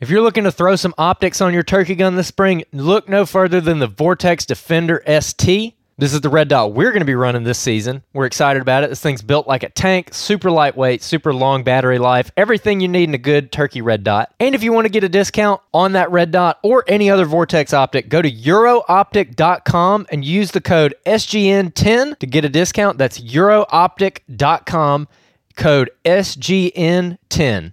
If you're looking to throw some optics on your turkey gun this spring, look no further than the Vortex Defender ST. This is the red dot we're going to be running this season. We're excited about it. This thing's built like a tank, super lightweight, super long battery life, everything you need in a good turkey red dot. And if you want to get a discount on that red dot or any other Vortex optic, go to eurooptic.com and use the code SGN10 to get a discount. That's eurooptic.com, code SGN10.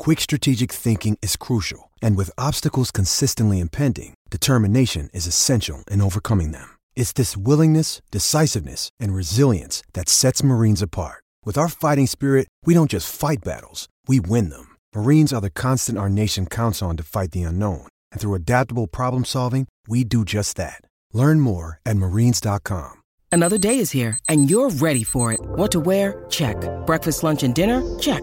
quick strategic thinking is crucial. And with obstacles consistently impending, determination is essential in overcoming them. It's this willingness, decisiveness, and resilience that sets Marines apart. With our fighting spirit, we don't just fight battles, we win them. Marines are the constant our nation counts on to fight the unknown. And through adaptable problem solving, we do just that. Learn more at marines.com. Another day is here, and you're ready for it. What to wear? Check. Breakfast, lunch, and dinner? Check.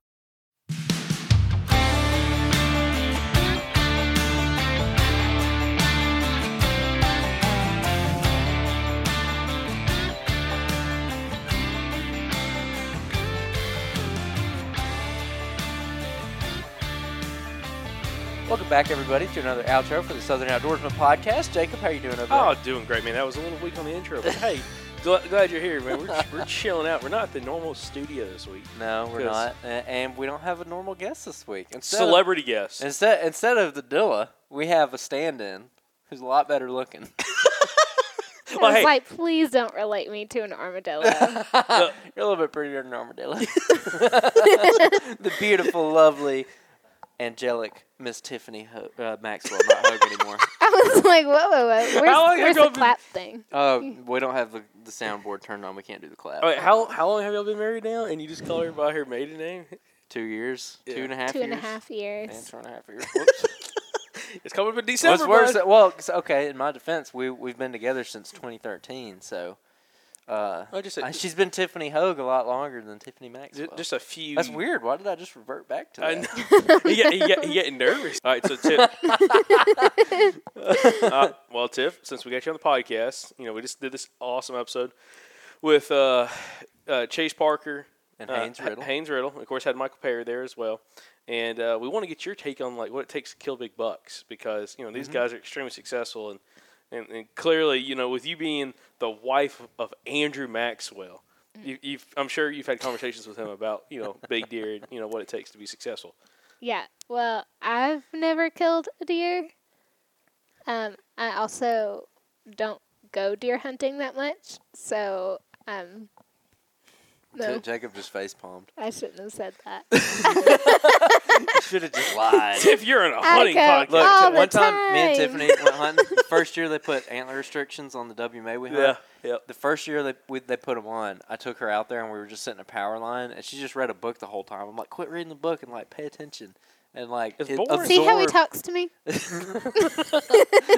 Back, everybody, to another outro for the Southern Outdoorsman podcast. Jacob, how you doing over there? Oh, doing great, man. That was a little weak on the intro, but hey, glad, glad you're here, man. We're, we're chilling out. We're not at the normal studio this week. No, we're not, A- and we don't have a normal guest this week. Instead of- Celebrity guest. instead instead of the Dilla, we have a stand-in who's a lot better looking. I Well, was hey. like, please don't relate me to an armadillo. You're a little bit prettier than Armadillo. the beautiful, lovely, angelic Miss Tiffany Ho- uh, Maxwell, not Hogue anymore. I was like, whoa, whoa, whoa. Where's, How long where's ago the did- clap thing? Oh, we don't have the, the soundboard turned on. We can't do the clap. All right, how how long have y'all been married now? And you just call her by her maiden name? Two years, Yeah. two and a half Two years, and a half years. and two and a half years. Whoops. It's coming up in December. What's worse? bud. Well, okay. In my defense, we we've been together since 2013. So, Uh, Oh, just a- uh, she's been Tiffany Hogue a lot longer than Tiffany Maxwell. Just a few. That's weird. Why did I just revert back to that? he, get, he, get, he getting nervous. All right, so Tiff. uh, well, Tiff, since we got you on the podcast, you know we just did this awesome episode with uh, uh, Chase Parker And Haynes Riddle. Haynes Riddle, of course, had Michael Perry there as well. And uh, we want to get your take on like what it takes to kill big bucks because you know Mm-hmm. these guys are extremely successful and, and and clearly you know with you being the wife of Andrew Maxwell, you, you've I'm sure you've had conversations with him about you know big deer and you know what it takes to be successful. Yeah. Well, I've never killed a deer. Um, I also don't go deer hunting that much, so um, no, Jacob just face palmed. I shouldn't have said that. You should have just lied. Tiff, you're in a hunting go- podcast. Look, All t- the one time, me and time. Tiffany went hunting. The first year they put antler restrictions on the WMA we hunt. Yeah, yeah. The first year they we, they put them on, I took her out there and we were just sitting a power line, and she just read a book the whole time. I'm like, quit reading the book and like pay attention and like It's it- boring. See how he talks to me? I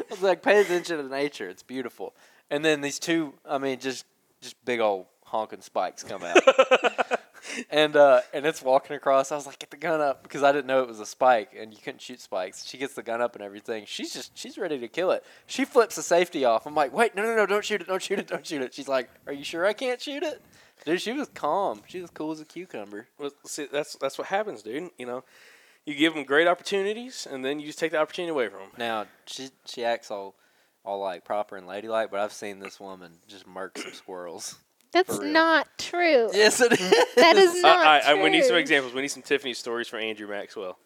was like, pay attention to nature. It's beautiful. And then these two, I mean, just just big old honking spikes come out. And uh, and it's walking across. I was like, get the gun up because I didn't know it was a spike and you couldn't shoot spikes. She gets the gun up and everything. She's just she's ready to kill it. She flips the safety off. I'm like, wait, no, no, no, don't shoot it, don't shoot it, don't shoot it. She's like, are you sure I can't shoot it? Dude, she was calm. She was cool as a cucumber. Well, see, that's that's what happens, dude. You know, you give them great opportunities, and then you just take the opportunity away from them. Now she she acts all all like proper and ladylike, but I've seen this woman just murk some squirrels. That's not true. Yes, it is. That is Uh, not all right, true. uh, we need some examples. We need some Tiffany stories from Andrew Maxwell.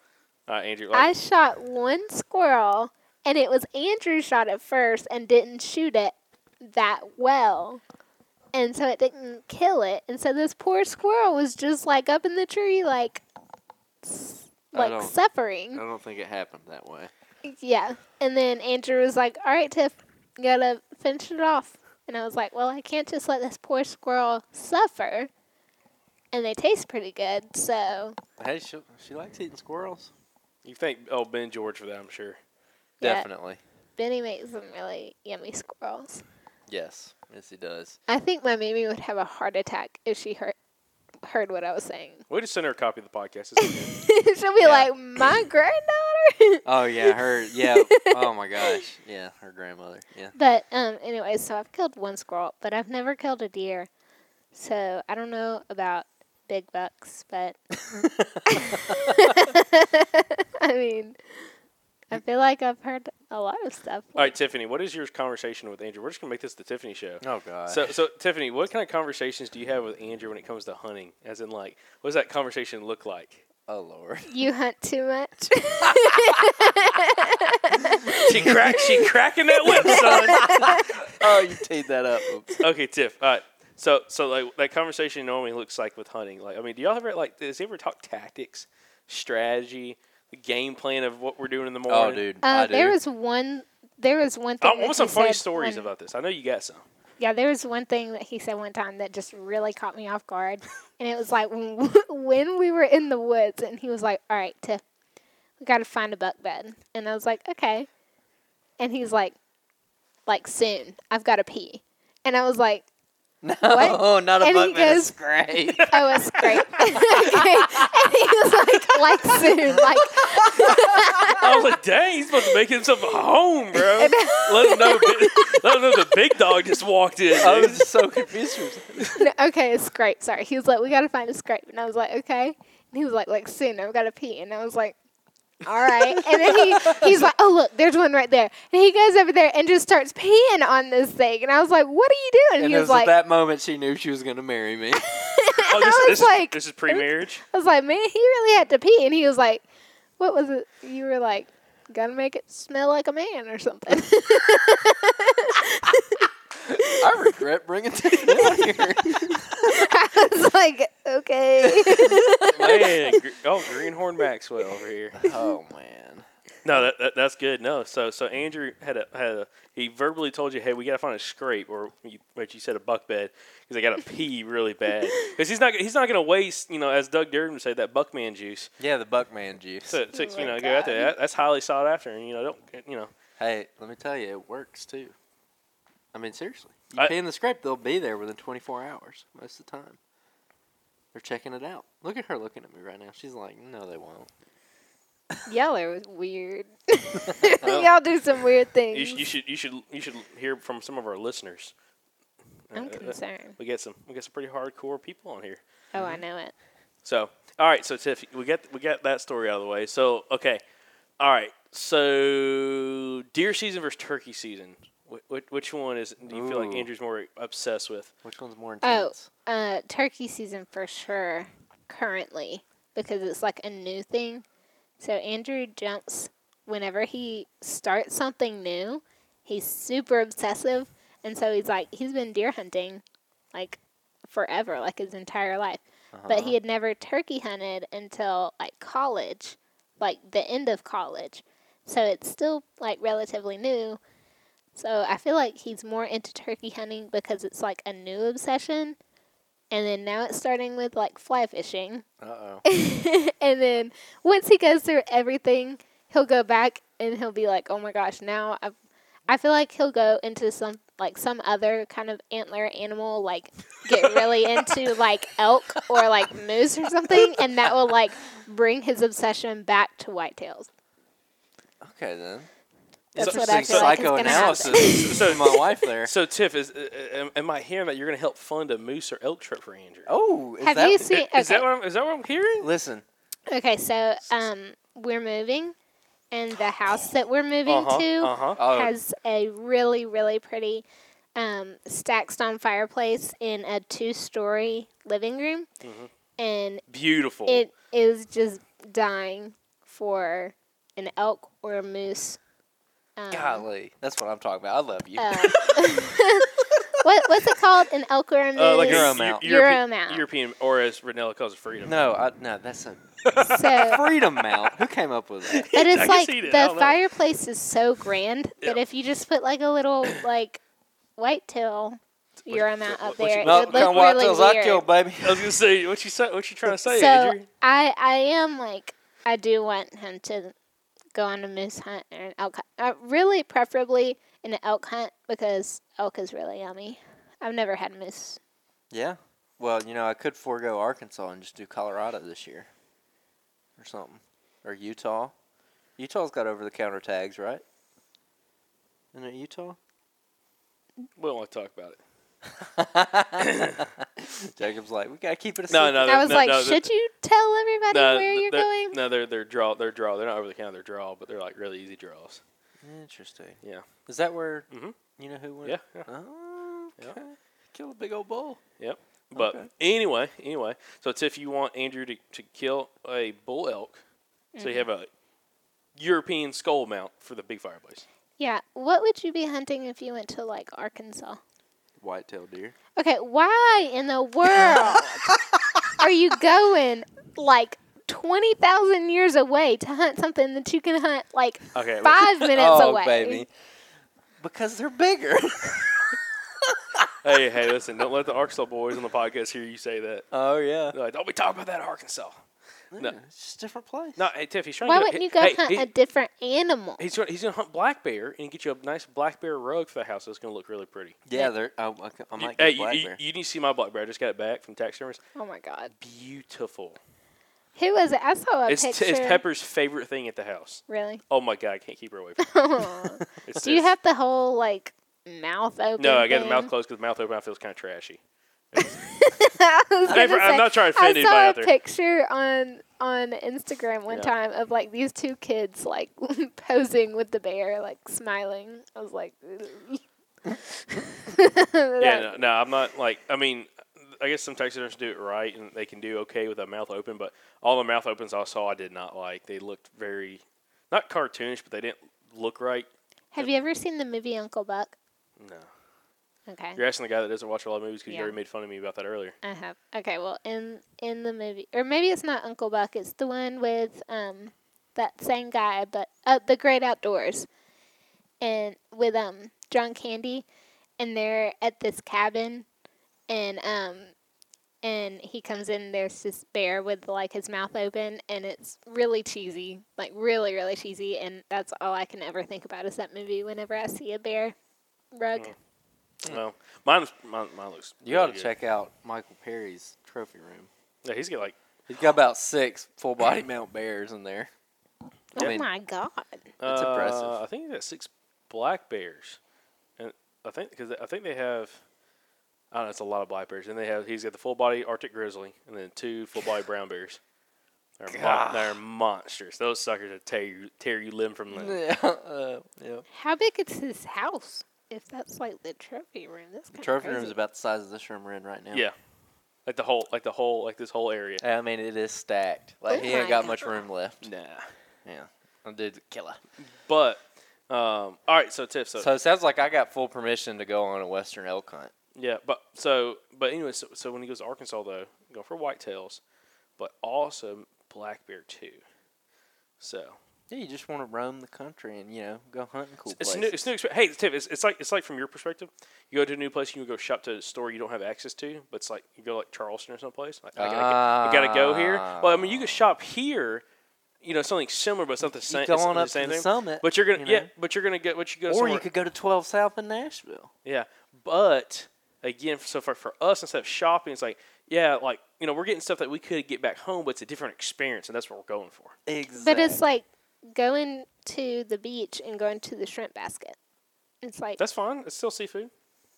Uh, Andrew, I shot one squirrel, and it was Andrew shot it first and didn't shoot it that well. And so it didn't kill it. And so this poor squirrel was just like up in the tree, like, like don't- suffering. I don't think it happened that way. Yeah. And then Andrew was like, all right, Tiff, you gotta finish it off. And I was like, well, I can't just let this poor squirrel suffer. And they taste pretty good, so Hey, she she likes eating squirrels. you thank oh Ben George for that, I'm sure. Yeah. Definitely. Benny makes some really yummy squirrels. Yes. Yes, he does. I think my Mimi would have a heart attack if she heard heard what I was saying. We just send her a copy of the podcast. Okay. She'll be Yeah. like, "My granddaughter." Oh yeah, her. Yeah. oh my gosh. Yeah, her grandmother. Yeah. but um, anyway, so I've killed one squirrel, but I've never killed a deer. So I don't know about big bucks, but I mean, I feel like I've heard a lot of stuff. All right, Tiffany, what is your conversation with Andrew? We're just gonna make this the Tiffany show. Oh god. So, so Tiffany, what kind of conversations do you have with Andrew when it comes to hunting? As in, like, what does that conversation look like? oh lord. You hunt too much. She crack, she cracking that whip, son. oh, you teed that up. Oops. okay, Tiff. All right. So, so like that conversation normally looks like with hunting. Like, I mean, do y'all ever like? Does he ever talk tactics, strategy, the game plan of what we're doing in the morning? Oh, dude. I Uh, do. there was one. There was one thing. I that want some funny stories when- about this. I know you got some. Yeah, there was one thing that he said one time that just really caught me off guard, and it was like when, when we were in the woods, and he was like, "All right, Tiff, we got to find a buck bed," and I was like, "Okay," and he's like, "Like soon, I've got to pee," and I was like, no, What? not a And he buck man. goes- It's great. "Oh, it's great," okay, and he was like, "Like soon, like." I was like, dang, he's supposed to make himself a home, bro. let him know. Let him know the big dog just walked in. I was just so confused. for a second. No, okay, a scrape. Sorry. He was like, we got to find a scrape. And I was like, okay. And he was like, like, soon, I've got to pee. And I was like, all right. And then he, he's like, oh, look, there's one right there. And he goes over there and just starts peeing on this thing. And I was like, what are you doing? And he it was was like, at that moment she knew she was going to marry me. Oh, this, I this was is, like- this is pre-marriage. I was like, man, he really had to pee. And he was like, what was it? You were like, gotta make it smell like a man or something. I regret bringing Tiffany on here. I was like, okay. Man, oh, Greenhorn Maxwell over here. Oh man. No, that, that that's good. No, so so Andrew had a had a he verbally told you, hey, we gotta find a scrape, or you, what you said a buck bed, because they gotta pee really bad. Because he's not he's not gonna waste, you know, as Doug Durden would say, that Buckman juice. Yeah, the Buckman juice. To, to Oh you my know, go out there. That, that's highly sought after, and you know, don't you know. Hey, let me tell you, it works too. I mean, seriously. You I- pee in the scrape, they'll be there within 24 hours most of the time. They're checking it out. Look at her looking at me right now. She's like, no, they won't. Y'all are weird. Y'all do some weird You, things. sh- you should you should you should hear from some of our listeners. I'm Uh, uh, concerned. We get some we get some pretty hardcore people on here. Oh, I know it. So, all right, so Tiff, we get we got that story out of the way. So, okay, all right. So, deer season versus turkey season. Which, which one is do you feel like Ooh. Andrew's more obsessed with? Which one's more Oh, intense? uh, turkey season for sure. Currently, because it's like a new thing. So Andrew jumps whenever he starts something new. He's super obsessive, and so he's like he's been deer hunting, like forever, like his entire life. But he had never turkey hunted until like college, like the end of college. So it's still like relatively new. So I feel like he's more into turkey hunting because it's like a new obsession. And then now it's starting with like fly fishing. Uh oh. and then once he goes through everything, he'll go back and he'll be like, "Oh my gosh, now I I feel like he'll go into some like some other kind of antler animal, like get really into like elk or like moose or something, and that will like bring his obsession back to whitetails. Okay then. That's So- what I so- feel like is gonna happen. Psychoanalysis from my wife there. So, Tiff, is uh, uh, am, am I hearing that you're going to help fund a moose or elk trip for Andrew? Oh, is Have that, you seen? Is that what I'm, is that what I'm hearing? Listen, okay, so um, we're moving, and the house that we're moving Uh-huh, to uh-huh. oh, has a really, really pretty um, stacked stone fireplace in a two-story living room, Mm-hmm. and Beautiful. it is just dying for an elk or a moose. Um, golly, that's what I'm talking about. I love you. uh, what what's it called? An elk or a moose? uh, like Euro mount. Eu- Europe- Euromount. European, or as Renella calls it, freedom. no, I, no, that's a so, freedom mount. Who came up with that? but it's can like see that. I the don't know. fireplace is so grand that Yeah. if you just put like a little like whitetail Euromount up what- what there, you- it No, would look come watch really those I weird. kill, baby. I was gonna say, what you say? What you trying to say, so Andrew? I I am like I do want him to go on a moose hunt or an elk hunt. Uh, really, preferably an elk hunt because elk is really yummy. I've never had moose. Yeah. Well, you know, I could forego Arkansas and just do Colorado this year, or something, or Utah. Utah's got over-the-counter tags, right? Isn't it Utah? We don't want to talk about it. Jacob's like, we gotta keep it a secret. no, I was no, like, no, should you tell everybody No, where you're they're- going? No, they're they're draw. They're draw. They're not over the counter. They're draw, but they're like really easy draws. Interesting. Yeah. Is that where Mhm. you know who went? Yeah. yeah. Oh, Yeah. okay. Kill a big old bull. Yep. But Okay. anyway, anyway, so it's if you want Andrew to, to kill a bull elk, so you have a European skull mount for the big fireplace. Yeah. What would you be hunting if you went to like Arkansas? White-tailed deer. Okay, why in the world are you going like 20,000 years away to hunt something that you can hunt like Okay. look, five minutes oh, away? baby. Because they're bigger. hey, hey, listen! Don't let the Arkansas boys on the podcast hear you say that. oh yeah. They're like, don't be talking about that Arkansas. No. It's just a different place. No, hey Tiff, he's trying Why to. wouldn't you go hey, hunt he- a different animal? He's gonna, he's gonna hunt black bear and get you a nice black bear rug for the house. That's gonna look really pretty. Yeah, they're. I, I, I You- might hey, get a black you, you, bear. you need to see my black bear. I just got it back from tax taxidermist. Oh my god. Beautiful. Who was it? I saw a It's, picture. it's Pepper's favorite thing at the house. Really? Oh my god, I can't keep her away from. It. Aw. It's, Do you have the whole like mouth open? No, I got the mouth closed because the mouth open. I feels kind of trashy. I was Hey, gonna I'm say, not trying to offend I anybody saw out a there. picture on on Instagram one Yeah. time of like these two kids like posing with the bear, like smiling. I was like, Yeah, no, no, I'm not like. I mean, I guess some taxidermists do it right and they can do okay with a mouth open, but all the mouth opens I saw, I did not like. They looked very, not cartoonish, but they didn't look right. Have you ever seen the movie Uncle Buck? No. Okay. You're asking the guy that doesn't watch a lot of movies because Yeah. you already made fun of me about that earlier. I have. Okay, well, in in the movie, or maybe it's not Uncle Buck. It's the one with um that same guy, but uh, the Great Outdoors, and with um John Candy, and they're at this cabin, and um and he comes in. There's this bear with like his mouth open, and it's really cheesy, like really really cheesy, and that's all I can ever think about is that movie. Whenever I see a bear rug. Mm. Well, mine, mine, mine looks. You really ought to good. check out Michael Perry's trophy room. Yeah, he's got like. He's got about six full body mount bears in there. I oh mean, my god. That's impressive. uh, I think he's got six black bears, and I think because I think they have. I don't know. It's a lot of black bears, and they have. He's got the full body Arctic grizzly, and then two full body brown bears. They're, mon- they're monsters. Those suckers will tear you tear you limb from limb. yeah, uh, yeah. How big is his house? If that's like the trophy room, that's The trophy room is about the size of this room we're in right now. Yeah, like the whole like the whole like this whole area. I mean, it is stacked. Like Oh he ain't my got much room left. Nah, Yeah, that dude's a killer. but um, all right. So Tiff, so So it sounds like I got full permission to go on a western elk hunt. Yeah, but so but anyway, so, so when he goes to Arkansas though, go for whitetails, but also black bear too. So Yeah, you just want to roam the country and you know go hunting cool it's places. new. It's new. expe- Hey, Tiff, it's, it's like it's like from your perspective. You go to a new place, you go shop to a store you don't have access to, but it's like you go like Charleston or someplace. Like I gotta, I gotta go here. Well, I mean, you can shop here. You know, something similar, but it's not the same. go it's up the same to the thing. summit, But you're gonna, you yeah. know? But you're gonna get what you go. or somewhere- you could go to 12 South in Nashville. Yeah, but again, so for for us instead of shopping, it's like yeah, like you know, we're getting stuff that we could get back home, but it's a different experience, and that's what we're going for. Exactly. But it's like going to the beach and going to the shrimp basket. It's like That's fine. It's still seafood.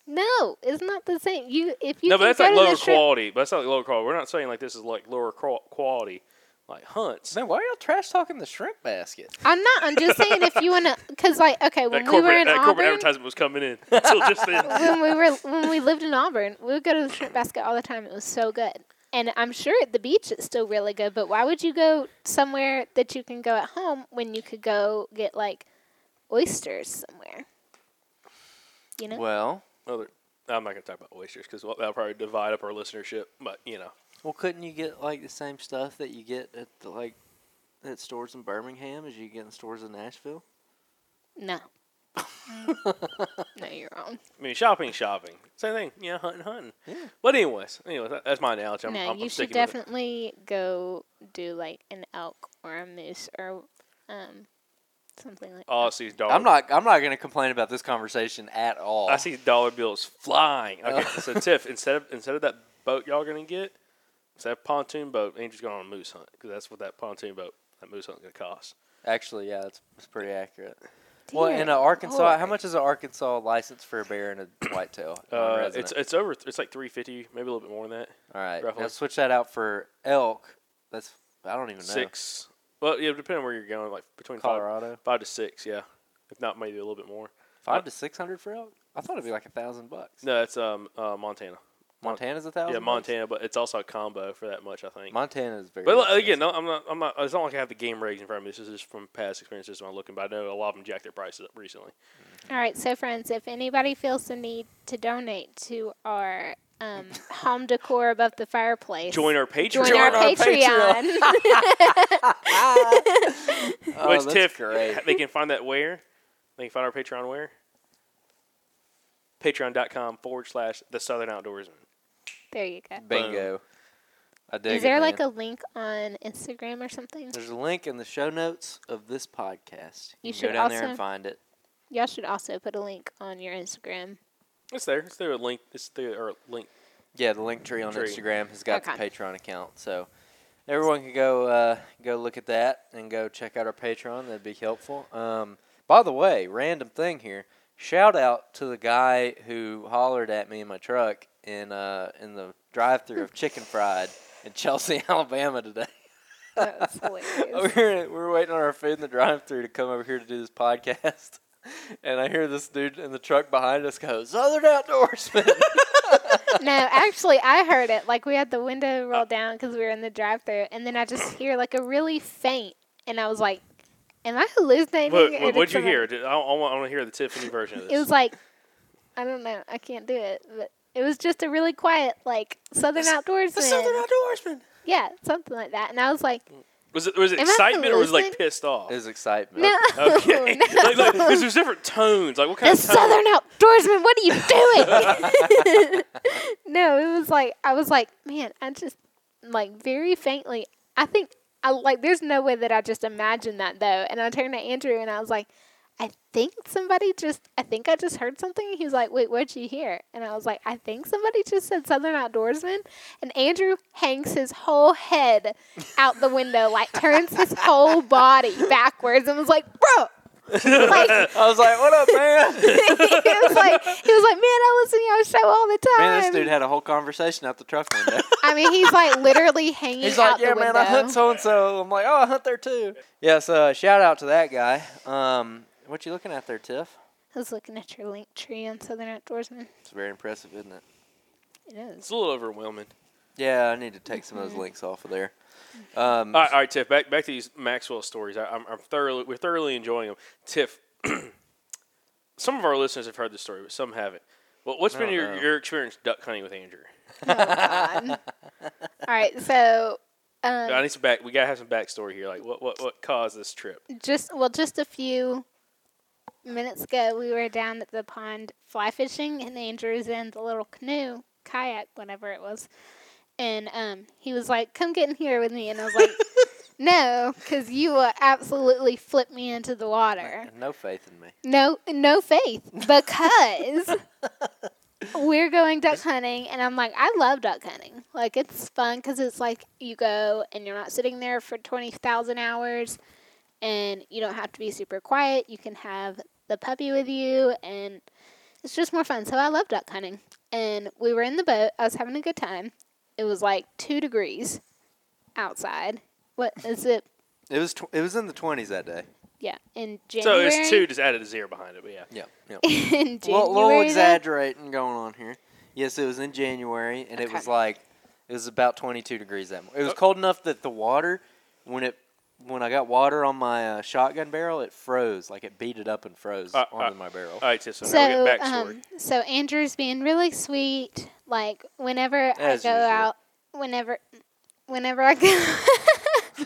no, it's not the same. You if you no, but that's like to the lower shrimp- quality. But that's not like lower quality. We're not saying like this is like lower quality, like hunts. Man, why are y'all trash talking the shrimp basket? I'm not. I'm just saying if you wanna, because like okay, when That we were corporate in that corporate advertisement was coming in until just then. when we were when we lived in Auburn, we would go to the shrimp basket all the time. It was so good. And I'm sure at the beach it's still really good, but why would you go somewhere that you can go at home when you could go get like oysters somewhere? You know? Well, Well, I'm not gonna talk about oysters because that'll probably divide up our listenership. But you know, well, couldn't you get like the same stuff that you get at the, like at stores in Birmingham as you get in stores in Nashville? No. No, you're wrong. I mean, shopping, shopping, same thing. Yeah, hunting, hunting. But anyways, anyways, that, that's my analogy. I'm, no, I'm, you I'm should sticking with it. definitely go do like an elk or a moose or um something like Oh, I that. see dollar. I'm not. I'm not going to complain about this conversation at all. I see dollar bills flying. Okay, so Tiff, instead of instead of that boat y'all gonna get, instead of pontoon boat, Andrew's going on a moose hunt because that's what that pontoon boat, that moose hunt, gonna cost. Actually, yeah, that's, that's pretty accurate. Well, in Dear uh, Arkansas, Lord. how much is an Arkansas license for a bear and a whitetail? Uh, non-resident? it's it's over. It's like three fifty, maybe a little bit more than that. all right. roughly. Now switch that out for elk. That's I don't even know. Six. Well, yeah, depending on where you're going, like between Colorado. five, five to six, yeah, if not maybe a little bit more. Five to six hundred for elk. I thought it'd be like a thousand bucks. No, it's um uh, Montana. Mon- Montana's a thousand. Yeah, bucks? Montana, but it's also a combo for that much, I think. Montana is very. But look, expensive. again, no, I'm not. I'm not. It's not like I have the game rigs in front of me. This is just from past experiences when I'm looking. But I know a lot of them jacked their prices up recently. All right, so friends, if anybody feels the need to donate to our um, home decor above the fireplace, Join our Patreon. join our, our Patreon. Oh, Which that's Tiff, great. they can find that where? They can find our Patreon where? Patreon.com forward slash the Southern Outdoorsman. There you go. Bingo. I dig Is there it, like man. a link on Instagram or something? There's a link in the show notes of this podcast. You You, can should go down there also- and find it. Y'all should also put a link on your Instagram. It's there. It's there. A link. It's there. Or link. Yeah, the link tree on Tree. Instagram has got Okay. the Patreon account, so everyone can go uh, go look at that and go check out our Patreon. That'd be helpful. Um, by the way, random thing here. Shout out to the guy who hollered at me in my truck in uh, in the drive-through of Chicken Fried in Chelsea, Alabama today. That's we hilarious. were, we were waiting on our food in the drive-through to come over here to do this podcast, and I hear this dude in the truck behind us go, "Southern Outdoorsman." no, actually, I heard it. Like we had the window rolled down because we were in the drive-through, and then I just hear like a really faint, and I was like, "Am I hallucinating?" What, or what, did what'd you hear? Did, I, I, want, to hear the Tiffany version of this. It was like, I don't know, I can't do it, but it was just a really quiet, like Southern outdoorsman. the Southern Outdoorsman. yeah, something like that. And I was like, Was it was it Am excitement or was it like pissed off? It was excitement. no, Okay. no. like, like, 'cause there's different tones. Like what kind the of tone? Southern outdoorsman. What are you doing? no, it was like I was like, man, I just like very faintly. I think I like. There's no way that I just imagined that though. And I turned to Andrew and I was like, I think somebody just, I think I just heard something. He was like, wait, what'd you hear? And I was like, I think somebody just said Southern Outdoorsman. And Andrew hangs his whole head out the window, like turns his whole body backwards and was like, bro. Like, I was like, "What up, man?" he was like, he was like, man, I listen to your show all the time. man, this dude had a whole conversation out the truck window. I mean, he's like literally hanging He's out like, "Yeah, the man. I hunt so and so." I'm like, "Oh, I hunt there too." Yes, uh, shout out to that guy. Um, what you looking at there, Tiff? I was looking at your link tree on Southern Outdoorsman. It's very impressive, isn't it? It is. It's a little overwhelming. Yeah, I need to take some of those links off of there. Um, All right, all right, Tiff. Back back to these Maxwell stories. I, I'm, I'm thoroughly we're thoroughly enjoying them. Tiff, some of our listeners have heard this story, but some haven't. Well, what's been Oh, your, no. your experience duck hunting with Andrew? Oh, All right, so um, I need some back. We gotta have some backstory here. Like, what what what caused this trip? just well, just a few minutes ago, we were down at the pond fly fishing, and Andrew's in the little canoe, kayak, whatever it was, and um, he was like, "Come get in here with me," and I was like, "No, because you will absolutely flip me into the water." no faith in me. No, no faith because we're going duck hunting, and I'm like, I love duck hunting. Like it's fun because it's like you go and you're not sitting there for twenty thousand hours, and you don't have to be super quiet. You can have the puppy with you, and it's just more fun. So I love duck hunting, and we were in the boat. I was having a good time. It was like two degrees outside. What is it? It was tw- it was in the twenties that day. Yeah, in January. So January. it's two. Just added a zero behind it, but yeah. Yeah, yeah. in January. little, little exaggerating going on here. Yes, it was in January, and it was like it was about 22 degrees that morning. It was oh. cold enough that the water, when it when I got water on my uh, shotgun barrel, it froze. Like it beat it up and froze Uh, onto uh, my barrel. All right, Tiff. So, now So, we get um, so Andrew's being really sweet. Like whenever As I go usual. out, whenever, whenever I go,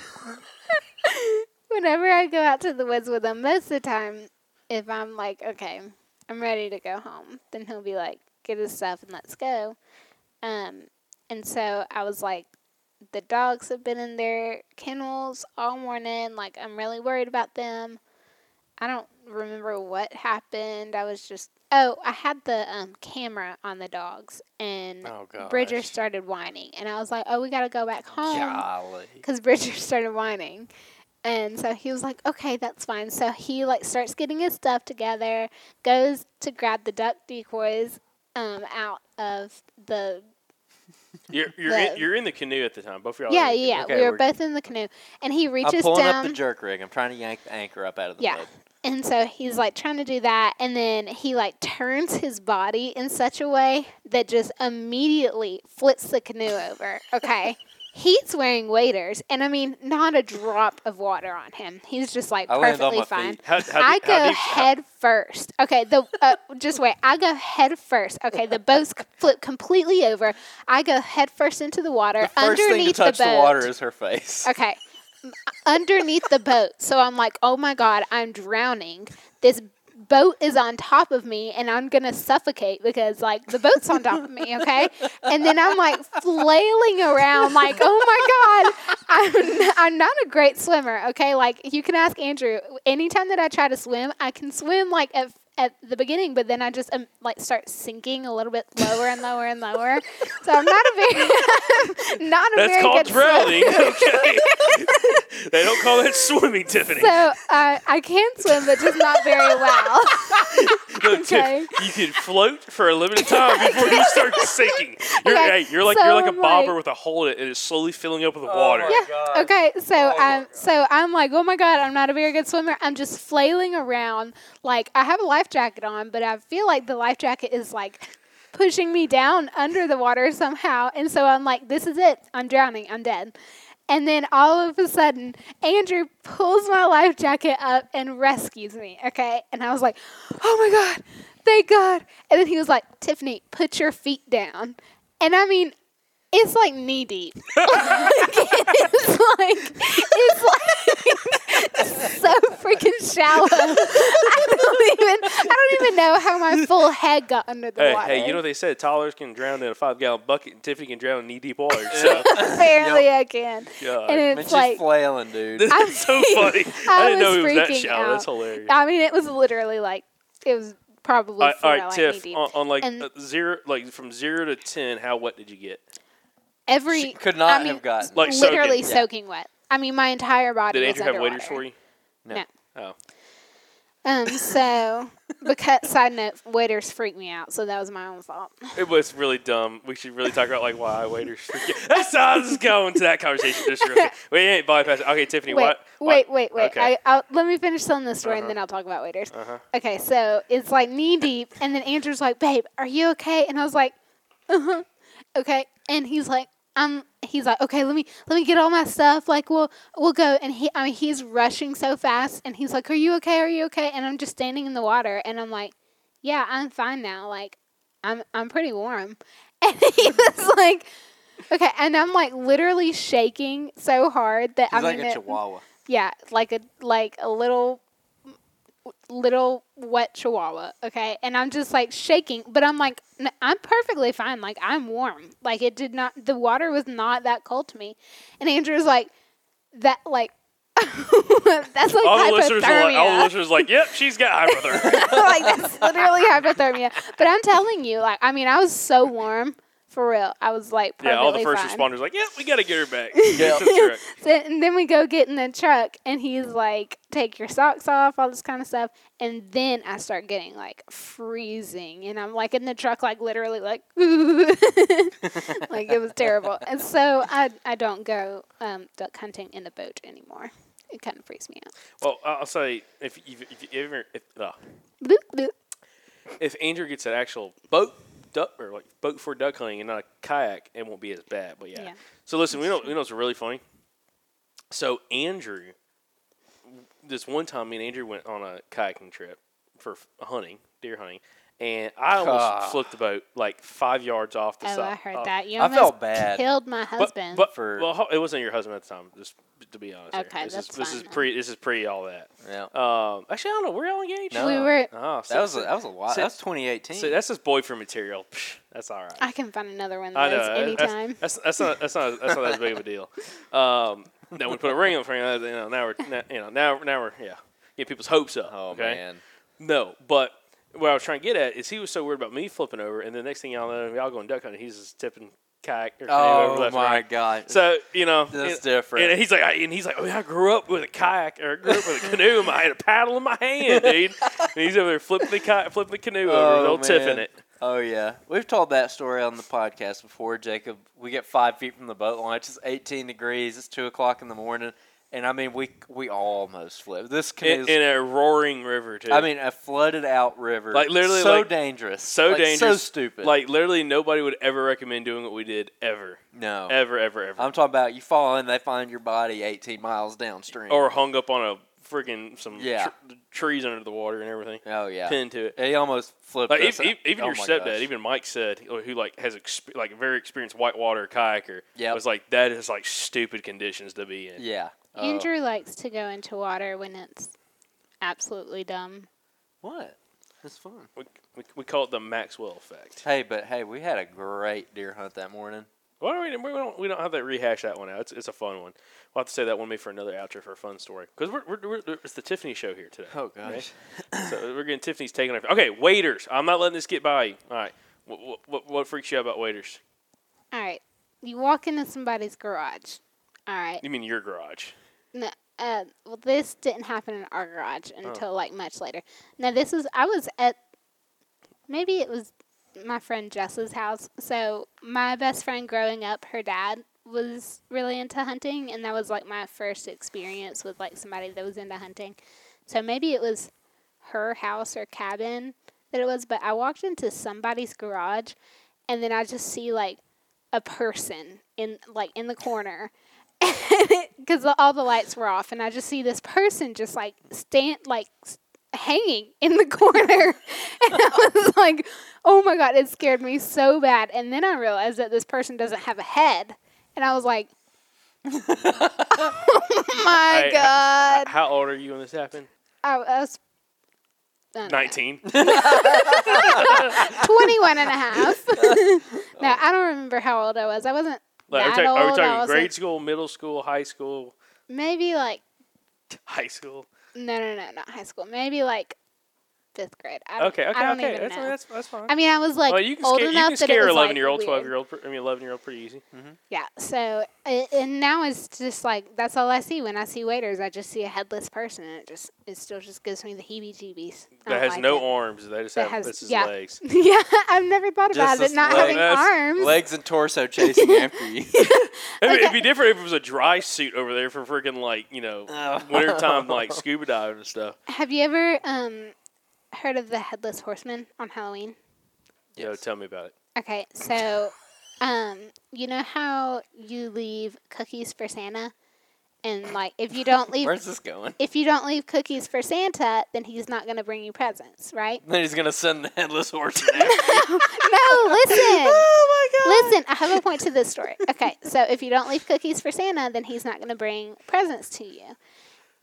whenever I go out to the woods with him, most of the time, if I'm like, okay, I'm ready to go home, then he'll be like, get his stuff and let's go. Um, and so I was like, the dogs have been in their kennels all morning. Like I'm really worried about them. I don't remember what happened. I was just oh, I had the um, camera on the dogs, and Oh, Bridger started whining, and I was like, oh, we gotta go back home because Bridger started whining. And so he was like, okay, that's fine. So he like starts getting his stuff together, goes to grab the duck decoys um, out of the You're you're the- in, you're in the canoe at the time. Both of y'all. yeah are in the yeah. canoe. we were we're- both in the canoe, and he reaches I'm reaches pulling down. up the jerk rig. I'm trying to yank the anchor up out of the Yeah. boat. And so he's like trying to do that, and then he like turns his body in such a way that just immediately flips the canoe over. Okay. He's wearing waders, and I mean, not a drop of water on him. He's just like I perfectly fine. How, how I go deep- how- head first. Okay, the uh, just wait. I go head first. Okay, the boats flip completely over. I go head first into the water The first thing to underneath touch the the, boat. water is her face. Okay. Underneath the boat. So I'm like, oh my God, I'm drowning. This boat is on top of me and I'm going to suffocate because, like, the boat's on top of me, okay? And then I'm like flailing around, like, oh my God, I'm, I'm not a great swimmer, okay? Like, you can ask Andrew. Anytime that I try to swim, I can swim, like, at at the beginning, but then I just um, like start sinking a little bit lower and lower and lower. So I'm not a very, not a That's very called good swimmer. drowning. Okay. they don't call that swimming, Tiffany. So uh, I can swim, but just not very well. Look, Tiff, okay. you can float for a limited time before you start sinking. You're, Okay, hey, you're like so you're like a I'm bobber like- with a hole in it, and it's slowly filling up with water. my Yeah. God. Okay. So Oh my I'm so I'm like, oh my god, I'm not a very good swimmer. I'm just flailing around. Like I have a life jacket on, but I feel like the life jacket is like pushing me down under the water somehow. And so I'm like, this is it. I'm drowning. I'm dead. And then all of a sudden, Andrew pulls my life jacket up and rescues me. Okay. And I was like, oh my God, thank God. And then he was like, Tiffany, put your feet down. And I mean, it's like knee deep. it's like it's like so freaking shallow. I don't even I don't even know how my full head got under the Hey, water. hey, you know what they said? Toddlers can drown in a five gallon bucket, and Tiffany can drown in knee deep water. So, Apparently I can. God. And Man, it's she's like flailing, dude. This I'm- is so funny. I, I didn't know was it was that freaking shallow. That's out. hilarious. I mean, it was literally like it was probably All right, all right like Tiff, knee deep. on, on like And- uh, zero, like from zero to ten, how wet did you get? Every She could not I mean, have gotten. Like literally soaking. Yeah. soaking wet. I mean, my entire body Did Andrew have waders for you? No. No. Oh, Um. So, because side note, waders freak me out. So that was my own fault. it was really dumb. We should really talk about like why waders. freak you- That's how this is going to that conversation. Just real quick. We ain't bypassing. Okay, Tiffany, Wait, what? wait, wait, wait. Okay. I, I'll, let me finish telling this story Uh-huh. and then I'll talk about waders. Uh-huh. Okay, so it's like knee deep, and then Andrew's like, "Babe, are you okay?" And I was like, "Uh huh." Okay, and he's like, "Um." He's like, "Okay, let me let me get all my stuff. Like, we'll we'll go." And he, I mean, he's rushing so fast, and he's like, "Are you okay? Are you okay?" And I'm just standing in the water, and I'm like, "Yeah, I'm fine now. Like, I'm I'm pretty warm." And he was like. Okay, and I'm like literally shaking so hard that He's I like mean, a chihuahua. yeah, like a like a little little wet chihuahua, okay? And I'm just like shaking, but I'm like I'm perfectly fine. Like I'm warm. Like it did not the water was not that cold to me. And Andrew's like that like that's like All the listeners like, all the listeners like, yep, she's got hypothermia. like that's literally hypothermia. But I'm telling you, like I mean, I was so warm for real. I was like yeah, all the first fine. responders like, yeah, we got to get her back. Yeah. The. So, and then we go get in the truck, and he's like, "Take your socks off, all this kind of stuff." And then I start getting like freezing, and I'm like in the truck, like literally, like, like it was terrible. And so I I don't go um, duck hunting in a boat anymore. It kind of freaks me out. Well, I'll say if you if you ever if uh, if Andrew gets an actual boat duck or like boat for duck hunting and not a kayak, it won't be as bad. But yeah. Yeah. So listen, we know we know it's really funny. So Andrew, this one time, me and Andrew went on a kayaking trip for hunting, deer hunting, and I almost Ah. flipped the boat like five yards off the Oh, side. I heard uh, that. You I felt bad. killed my husband. but for- well, it wasn't your husband at the time. Just to be honest. here. Okay, this that's is this is pre this is pre all that. Yeah. Um, actually, I don't know. We're all engaged. No. we were. Oh, That was a, that was a lot. see- That was 2018. See, that's just boyfriend material. That's all right. I can find another one I know. anytime. That's, that's, that's not that's not that's not as big of a deal. Um, then we put a ring on the finger. You know, now we're now, you know now now we're yeah get people's hopes up. oh okay? man. No, but what I was trying to get at is he was so worried about me flipping over, and the next thing y'all know, y'all going duck hunting. He's just tipping kayak or canoe over Oh left my right. god. So you know That's and- different. And he's like, I, and he's like, oh, yeah, I grew up with a kayak or I grew up with a canoe in my hand, a paddle in my hand, dude. and he's over there flipping the kayak, flipping the canoe over, Oh, tipping it. Oh yeah, we've told that story on the podcast before, Jacob. We get five feet from the boat launch. It's 18 degrees. It's two o'clock in the morning, and I mean we we almost flipped. This In, in a roaring river too. I mean, a flooded out river. Like, literally, so like, dangerous, so Like, so stupid. Like literally, nobody would ever recommend doing what we did ever, no, ever, ever, ever. I'm talking about you fall in, they find your body 18 miles downstream. or hung up on a freaking some Yeah. tr- trees under the water and everything, oh yeah, pinned to it. he almost flipped. Like us. even, even, even Oh your stepdad, gosh. even Mike said, who who, like has exp- like a very experienced whitewater kayaker, Yep. was like that is like stupid conditions to be in. yeah. Oh. Andrew likes to go into water when it's absolutely dumb. what? It's fun. We, we, we call it the Maxwell effect. Hey, but hey, we had a great deer hunt that morning. Why don't we, we don't we don't have to rehash that one out. It's, it's a fun one. We'll have to say that one maybe for another outro for a fun story because we're, we're, we're it's the Tiffany show here today. Oh gosh. so we're getting Tiffany's taking over. Okay, waders. I'm not letting this get by you. All right. What, what, what freaks you out about waders? All right, you walk into somebody's garage. All right, You mean your garage? No, uh, well, this didn't happen in our garage Oh. until like much later. Now, this was I was at maybe it was my friend Jess's house. So my best friend growing up, her dad was really into hunting, and that was like my first experience with like somebody that was into hunting. So maybe it was her house or cabin that it was, but I walked into somebody's garage, and then I just see like a person in like in the corner because all the lights were off and i just see this person just like stand like hanging in the corner and i was like oh my god it scared me so bad and then i realized that this person doesn't have a head and i was like oh my Hey, god h- how old are you when this happened? I, I was don't Nineteen. 21 and a half. no, I don't remember how old I was. I wasn't Like, are, we talking, are we talking grade school, middle school, high school, Maybe like high school? no, no, no, not high school. Maybe like fifth grade. I don't, Okay, okay, I don't okay. even That's, know. that's that's fine. I mean, I was like well, you can old scare, you enough can that it scare was, eleven like, year old, twelve year old. I mean, eleven year old pretty easy. Yeah. So and now it's just like that's all I see when I see waders. I just see a headless person, and it just it still just gives me the heebie-jeebies. That has like no it. arms. They just That have has- this yeah. legs. yeah, I've never thought Just about it not leg- having arms. Legs and torso chasing after you. It'd, it'd be different if it was a dry suit over there for freaking like you know Oh. wintertime like scuba diving and stuff. Have you ever um heard of the headless horseman on Halloween? Yo, tell me about it. Okay, so um you know how you leave cookies for Santa? And like if you don't leave Where's this going? if you don't leave cookies for Santa, then he's not going to bring you presents, right? Then he's gonna send the headless horseman after you. No, listen. Oh my god! Listen, I have a point to this story. Okay, so if you don't leave cookies for Santa, then he's not going to bring presents to you.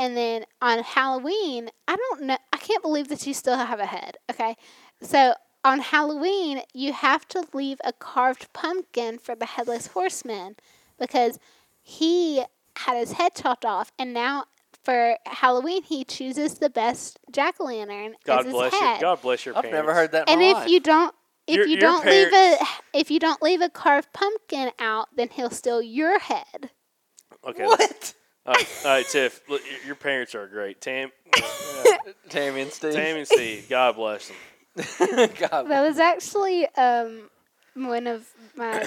And then on Halloween, I don't know, I can't believe that you still have a head. Okay, so on Halloween, you have to leave a carved pumpkin for the headless horseman because he had his head chopped off, and now for Halloween, he chooses the best jack o' lantern as God his bless head. you. God bless your I've parents. never heard that. In And my if life. you don't if Your- you your don't leave a if you don't leave a carved pumpkin out, then he'll steal your head. Okay. what? All right, all right, Tiff. Look, your, your parents are great. Tam, Tammy and Steve. Tammy and Steve. God bless them. God. That was actually um one of my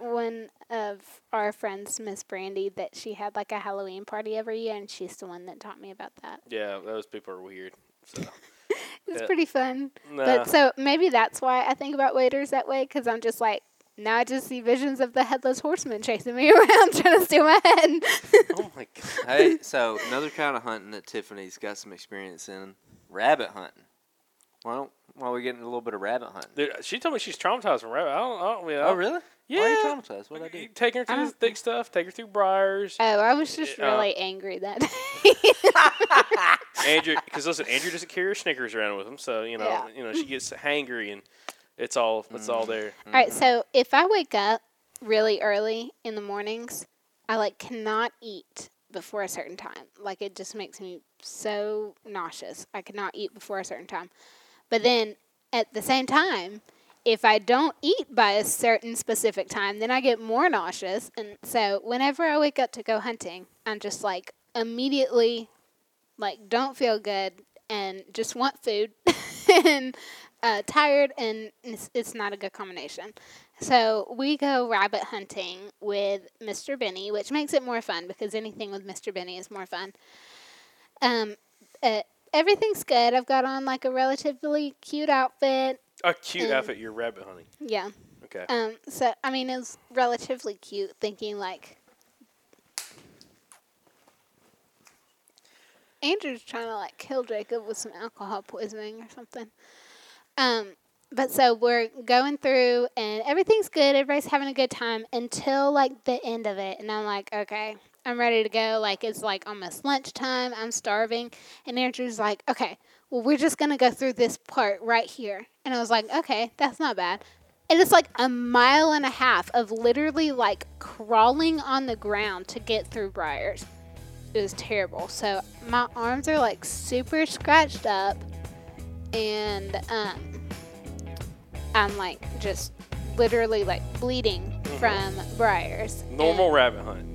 one of our friends, Miss Brandy, that she had like a Halloween party every year, and she's the one that taught me about that. Yeah, those people are weird. So. It's Yeah. pretty fun. Nah. But so maybe that's why I think about waiters that way, because I'm just like. Now I just see visions of the headless horseman chasing me around trying to steal my head. oh my god. hey, so another kind of hunting that Tiffany's got some experience in, rabbit hunting. Why don't why are getting a little bit of rabbit hunting? Dude, she told me she's traumatized from rabbit. I don't. I don't I mean, I Oh really? Yeah. Why are you traumatized? What I do? Take her through the thick stuff. Take her through briars. oh, I was just Uh, really angry that day. Andrew, because listen, Andrew doesn't carry her Snickers around with him, so you know, Yeah. you know, she gets hangry and it's all it's all mm. there. All right, mm-hmm. so if I wake up really early in the mornings, I like cannot eat before a certain time. Like it just makes me so nauseous. I cannot eat before a certain time. But then at the same time, if I don't eat by a certain specific time, then I get more nauseous. And so whenever I wake up to go hunting, I'm just like immediately like don't feel good and just want food and uh, tired and it's, it's not a good combination so we go rabbit hunting with mr benny which makes it more fun because anything with mr benny is more fun um, uh, everything's good i've got on like a relatively cute outfit A cute outfit. You're rabbit hunting. yeah Okay. um, so i mean it was relatively cute thinking like Andrew's trying to like kill Jacob with some alcohol poisoning or something. Um, but so we're going through and everything's good. Everybody's having a good time until like the end of it, and I'm like, okay, I'm ready to go. Like it's like almost lunchtime. I'm starving, and Andrew's like, okay, well we're just gonna go through this part right here, and I was like, okay, that's not bad. And it's like a mile and a half of literally like crawling on the ground to get through briars it was terrible. So my arms are like super scratched up, and um, I'm like just literally like bleeding from briars. Normal And- rabbit hunt.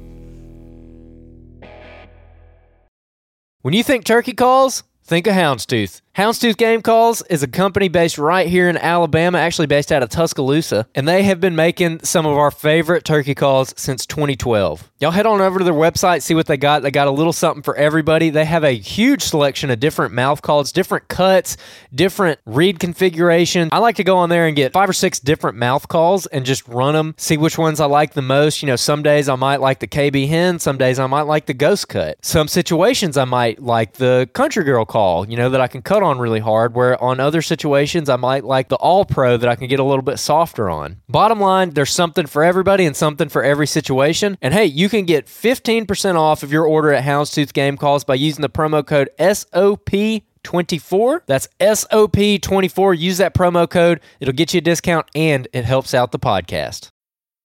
When you think turkey calls, think of Houndstooth. Houndstooth Game Calls is a company based right here in Alabama, actually based out of Tuscaloosa, and they have been making some of our favorite turkey calls since 2012. Y'all head on over to their website, see what they got. They got a little something for everybody. They have a huge selection of different mouth calls, different cuts, different reed configuration. I like to go on there and get five or six different mouth calls and just run them, see which ones I like the most. You know, some days I might like the KB hen, some days I might like the ghost cut. Some situations I might like the country girl call, you know, that I can cut on really hard, where on other situations I might like the all pro that I can get a little bit softer on. Bottom line, there's something for everybody and something for every situation. And hey, you can get 15% off of your order at Houndstooth Game Calls by using the promo code SOP SOP24. That's SOP24. Use that promo code. It'll get you a discount and it helps out the podcast.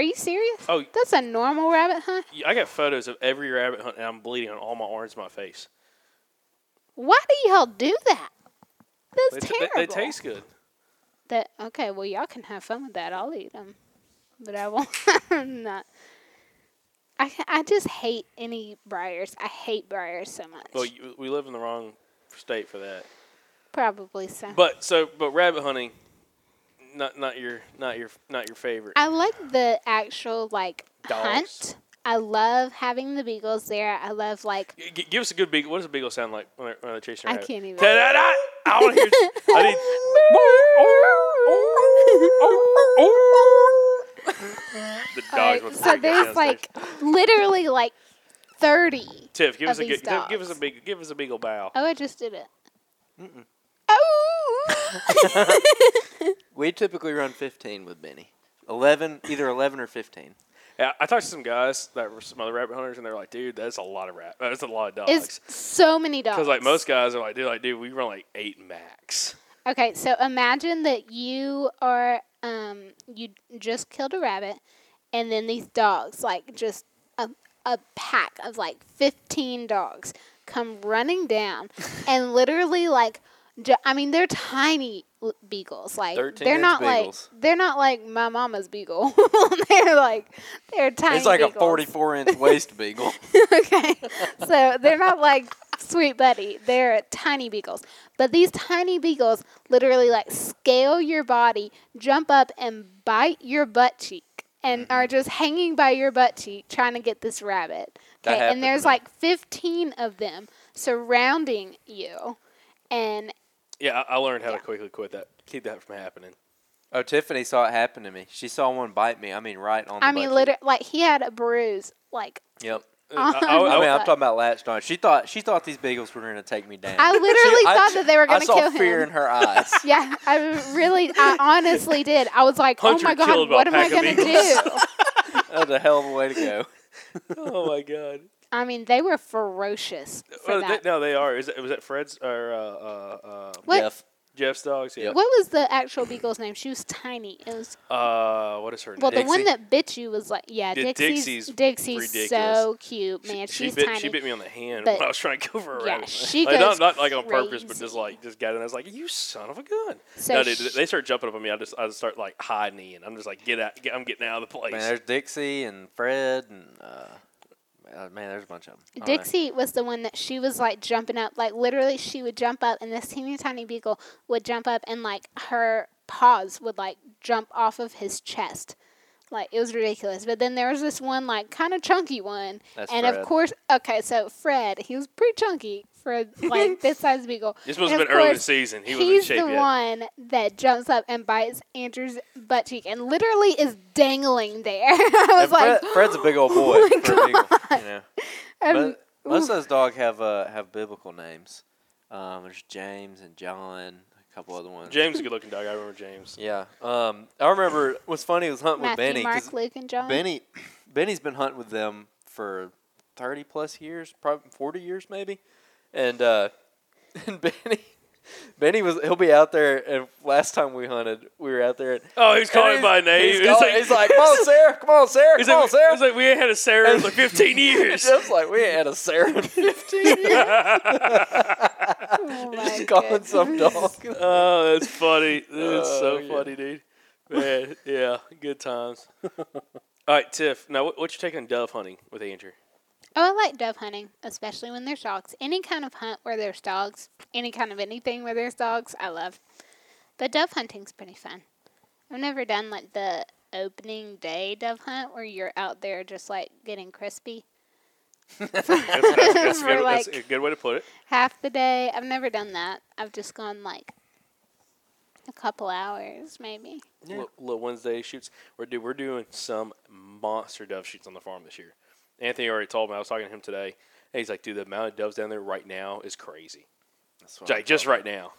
Are you serious? Oh. that's a normal rabbit hunt. I got photos of every rabbit hunt, and I'm bleeding on all my arms, my face. Why do y'all do that? That's They, terrible. they, they taste good. That okay? Well, y'all can have fun with that. I'll eat them, but I won't. not. I I just hate any briars. I hate briars so much. Well, you, we live in the wrong state for that. Probably so. But so, but rabbit hunting, not not your not your not your favorite. I like the actual like Dogs. hunt. I love having the beagles there. I love like G- give us a good beagle. What does a beagle sound like when they're, when they're chasing? I can't even. Ta-da-da! I want to hear. I need. the dogs the so there's like literally like thirty. Tiff, give us a good, give, give us a big give us a beagle bow. Oh, I just did it. Oh. We typically run 15 with Benny. 11, either 11 or 15. Yeah, I talked to some guys that were some other rabbit hunters, and they're like, "Dude, that's a lot of rat. That's a lot of dogs." it's so many dogs. Because like most guys are like, "Dude, like, dude, we run like eight max." Okay, so imagine that you are um you just killed a rabbit and then these dogs like just a a pack of like 15 dogs come running down and literally like ju- I mean they're tiny beagles like they're not beagles. like they're not like my mama's beagle they're like they're tiny It's like a 44 inch waist beagle. okay. So they're not like sweet buddy. They're tiny beagles. But these tiny beagles literally like scale your body, jump up and bite your butt cheek and Mm-hmm. are just hanging by your butt cheek trying to get this rabbit. Okay. And there's like 15 of them surrounding you. And Yeah, I, I learned how Yeah. to quickly quit that, keep that from happening. Oh, Tiffany saw it happen to me. She saw one bite me. I mean, right on the I mean, butt literally, like he had a bruise. Like. Yep. Uh, I, I, I I- mean, I'm talking about latched on. She thought she thought these beagles were going to take me down. I literally She- I- thought that they were going to kill him. I saw kill fear in her eyes. Yeah, I really, I honestly did. I was like, Hunter oh my god, what am I gonna do? eagles. that was a hell of a way to go. oh my god. I mean, they were ferocious for Well, they, no, they are. Is it was that Fred's or uh, uh, uh, Jeff. Jeff's dogs? Yeah. What was the actual beagle's name? She was tiny. It was Uh, what is her name? well, name? the one that bit you was like, yeah, Yeah, Dixie's. Dixie's Dixie's ridiculous. so cute, man. she, She's she bit, tiny. She bit me on the hand but- when I was trying to go for a yeah, rabbit. she like, goes not, not like on purpose, but just like just got in. I was like, "You son of a gun!" So no, dude, sh- they start jumping up on me. I just I just start like hiding, and I'm just like, "Get out! Get, I'm getting out of the place." Man, there's Dixie and Fred and uh, uh, man, there's a bunch of them. Dixie was the one that she was like jumping up, like literally she would jump up, and this teeny tiny beagle would jump up, and like her paws would like jump off of his chest. Like it was ridiculous. But then there was this one like kind of chunky one, That's and Fred. of course, okay, so Fred, he was pretty chunky for like this size beagle. This must And have been early in the season. He wasn't in He's the yet. one that jumps up and bites Andrew's butt cheek, and literally is dangling there. I was And like, Fred, Fred's a big old boy Oh my for a beagle. You know. um, But most of those dogs have uh, have biblical names. Um, there's James and John, a couple other ones. James is a good looking dog. I remember James. Yeah. Um, I remember what's funny was hunting with Matthew, Benny. 'cause Mark, Luke, and John. Benny, Benny's been hunting with them for thirty plus years, probably forty years maybe, and uh, and Benny. Benny was he'll be out there and last time we hunted we were out there and Oh, he's calling and by name. He's, It's calling- like- he's like, "Come on, Sarah! Come on, Sarah! He's Come like, on, Sarah!" It's like we ain't had a Sarah in like 15 years. Just like we ain't had a Sarah in fifteen years. Oh my Just calling goodness. some dog. Oh, that's funny. That's so Oh, yeah. funny, dude. Man, yeah, good times. All right, Tiff. Now, what, what's your take on dove hunting with Andrew? Oh, I like dove hunting, especially when there's dogs. Any kind of hunt where there's dogs, any kind of anything where there's dogs, I love. But dove hunting's pretty fun. I've never done like the opening day dove hunt where you're out there just like getting crispy. That's, that's, that's, that's, good, that's like- a good way to put it. half the day. I've never done that. I've just gone like a couple hours, maybe. Little, little Wednesday shoots. We're do we're doing some monster dove shoots on the farm this year. Anthony already told me. I was talking to him today. And he's like, dude, the amount of doves down there right now is crazy. That's what Like just right now.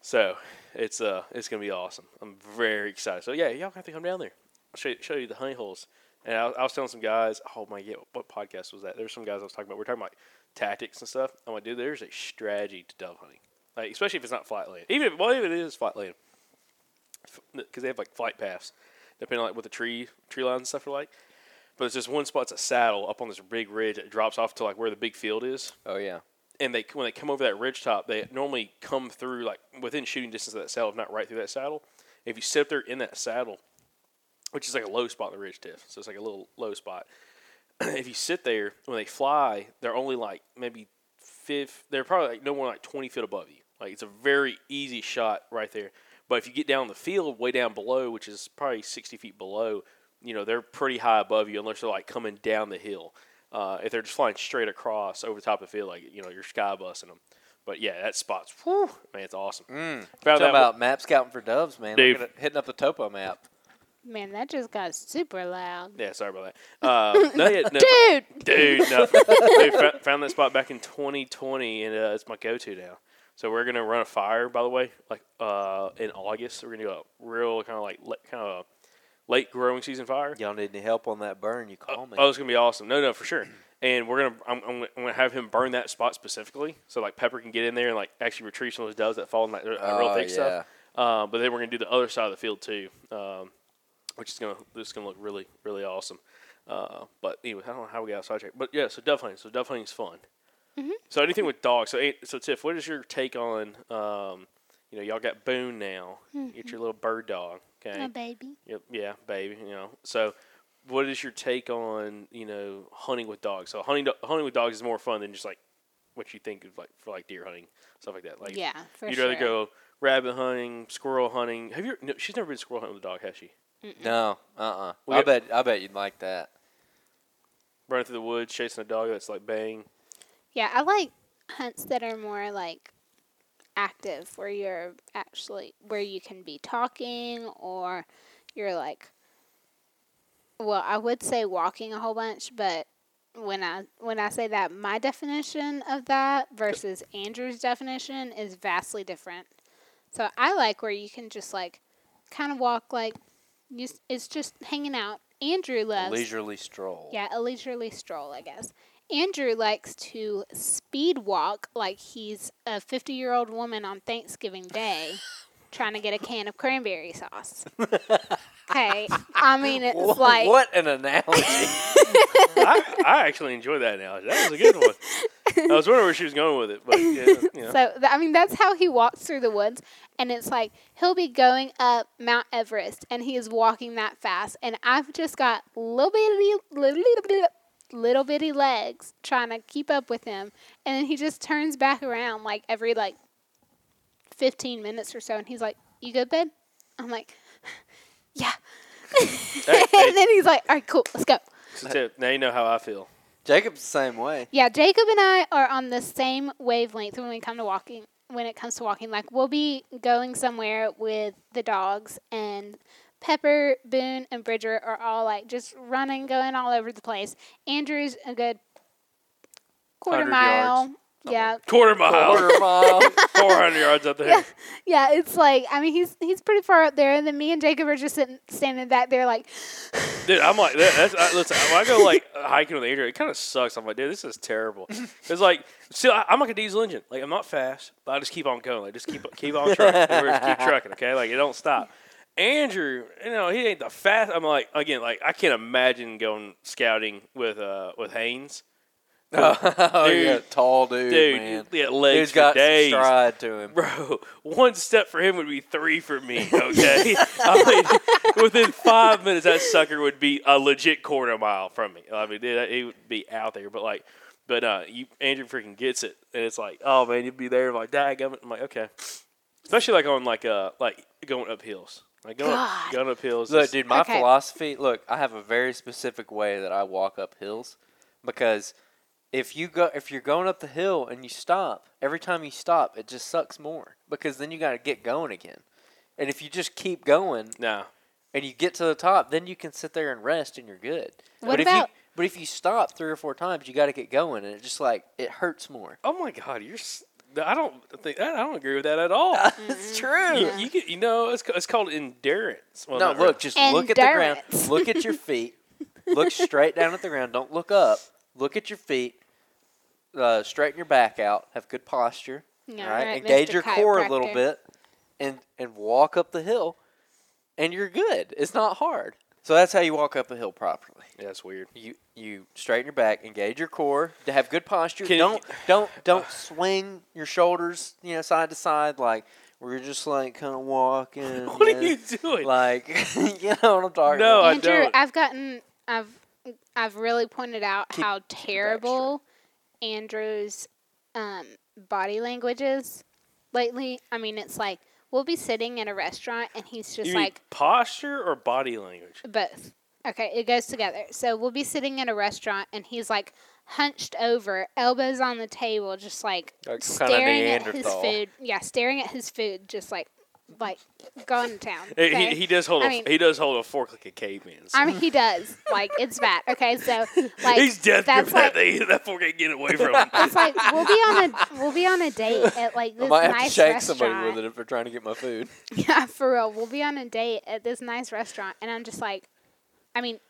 So it's uh it's gonna be awesome. I'm very excited. So yeah, y'all have to come down there. I'll show you, show you the honey holes. And I, I was telling some guys, oh my god, what podcast was that? There's some guys I was talking about. We're talking about tactics and stuff. I'm like, dude, there's a strategy to dove hunting. Like especially if it's not flat land. Even if, well, even if it is flat land, because they have like flight paths, depending on like what the tree tree lines and stuff are like. But there's just one spot's a saddle up on this big ridge that drops off to like where the big field is Oh yeah. and they when they come over that ridge top, they normally come through like within shooting distance of that saddle, if not right through that saddle. If you sit up there in that saddle, which is like a low spot in the ridge tiff, so it's like a little low spot. if you sit there when they fly, they're only like maybe fifth. They're probably like no more like twenty feet above you. Like it's a very easy shot right there. But if you get down the field, way down below, which is probably sixty feet below, you know they're pretty high above you unless they're like coming down the hill. Uh, if they're just flying straight across over the top of the field, like you know, you're sky busting them. But yeah, that spot's whew, man, it's awesome. Mm. Found Talking that about map scouting for doves, man. Dude. At it, hitting up the topo map. Man, that just got super loud. Yeah, sorry about that. Uh, no, yeah, no, Dude, dude, no. Dude, fa- found that spot back in 2020, and uh, it's my go-to now. So we're gonna run a fire, by the way, like uh, in August. We're gonna do a real kind of like kind of late growing season fire. Y'all need any help on that burn? You call me. Oh, it's gonna be awesome. No, no, for sure. And we're gonna, I'm, I'm, gonna- have him burn that spot specifically, so like Pepper can get in there and like actually retrieve some of those doves that fall in that uh, real Oh, thick yeah. stuff. Uh, but then we're gonna do the other side of the field too, um, which is gonna, this is gonna look really, really awesome. Uh, but anyway, I don't know how we got sidetracked. But yeah, so dove hunting. So dove hunting is fun. So anything with dogs. So so Tiff, what is your take on? Um, you know, y'all got Boone now. Get your little bird dog. Okay. my baby. Yep, yeah, baby. You know, so what is your take on you know hunting with dogs? So hunting do- hunting with dogs is more fun than just like what you think of like for like deer hunting stuff like that. Like Yeah, for you'd sure. rather go rabbit hunting, squirrel hunting. Have you? No, she's never been squirrel hunting with a dog, has she? no, uh, uh We I got- bet, I bet you'd like that. Running through the woods, chasing a dog that's like bang. Yeah, I like hunts that are more like active, where you're actually where you can be talking, or you're like, well, I would say walking a whole bunch, but when I when I say that, my definition of that versus Andrew's definition is vastly different. So I like where you can just like kind of walk like you, it's just hanging out. Andrew A loves leisurely stroll. yeah, a leisurely stroll, I guess. Andrew likes to speed walk like he's a 50 year old woman on Thanksgiving Day trying to get a can of cranberry sauce. Okay. I mean, it's Wha- like. what an analogy! I, I actually enjoyed that analogy. That was a good one. I was wondering where she was going with it, but yeah, you know. So, th- I mean, that's how he walks through the woods. And it's like he'll be going up Mount Everest and he is walking that fast. And I've just got little bitty, little, little, little bitty legs trying to keep up with him. And then he just turns back around like every like 15 minutes or so. And he's like, You good, babe? I'm like, Yeah. Hey, hey, and then he's like, All right, cool, let's go. so now you know how I feel. Jacob's the same way. Yeah, Jacob and I are on the same wavelength when we come to walking. When it comes to walking, like we'll be going somewhere with the dogs, and Pepper, Boone, and Bridger are all like just running, going all over the place. Andrew's a good quarter mile. yards. Yeah, Quarter mile, Quarter mile. four hundred yards up there. yeah. It's like I mean he's he's pretty far up there, and then me and Jacob are just sitting standing back there like, Dude, I'm like, that, that's, I, listen, when I go like hiking with Andrew, it kind of sucks. I'm like, dude, this is terrible. It's like, still, I, I'm like a diesel engine. Like, I'm not fast, but I just keep on going. Like, just keep keep on trucking. We're just keep trucking, okay? Like, it don't stop. Andrew, you know, he ain't the fast. I'm like, again, like, I can't imagine going scouting with uh with Haynes. oh, Dude. yeah, tall dude, Dude, man. yeah, legs Dude's got days. stride to him. Bro, one step for him would be three for me. Okay, I mean, within five minutes, that sucker would be a legit quarter mile from me. I mean, dude, he would be out there. But like, but uh, you Andrew freaking gets it, and it's like, oh man, you'd be there like, dag, I'm like, okay. Especially like on like uh like going up hills, like going up, God. going up hills. Look, dude, my Okay. philosophy. Look, I have a very specific way that I walk up hills because if you go if you're going up the hill and you stop, every time you stop, it just sucks more because then you got to get going again. And if you just keep going No. and you get to the top, then you can sit there and rest and you're good. What but if about- you but if you stop three or four times, you got to get going, and it just like it hurts more. Oh my God, you're. s- I don't think I don't agree with that at all. It's true. You, you get, you know, it's, it's called endurance. Well, no, look, really. just look at the ground. Look at your feet. look straight down at the ground. Don't look up. Look at your feet. Uh, straighten your back out. Have good posture. Yeah, all right. right, Engage Mr. your core a little bit, and and walk up the hill, and you're good. It's not hard. So that's how you walk up a hill properly. Yeah, that's weird. You you straighten your back, engage your core, to have good posture. Can- don't don't don't swing your shoulders, you know, side to side like where you're just like kind of walking. What are you doing? Like, you know what I'm talking No, about? I Andrew, don't. I've gotten, I've, I've really pointed out Keep- how keep your back terrible Andrew's um, body language is lately. I mean, it's like we'll be sitting in a restaurant and he's just you like posture or body language? both. Okay, it goes together. So we'll be sitting in a restaurant and he's like hunched over, elbows on the table, just like, Like staring at his food. Yeah, staring at his food, just like, like going to town. He- okay? He, he does hold I a mean- he does hold a fork like a caveman. so- I mean, he does. Like, it's bad. Okay, so like He's death that's grip that like thing. That fork ain't getting away from him. it's like we'll be on a we'll be on a date at like this I this might have nice to shake restaurant. somebody with it if they're trying to get my food. Yeah, for real. We'll be on a date at this nice restaurant, and I'm just like, I mean,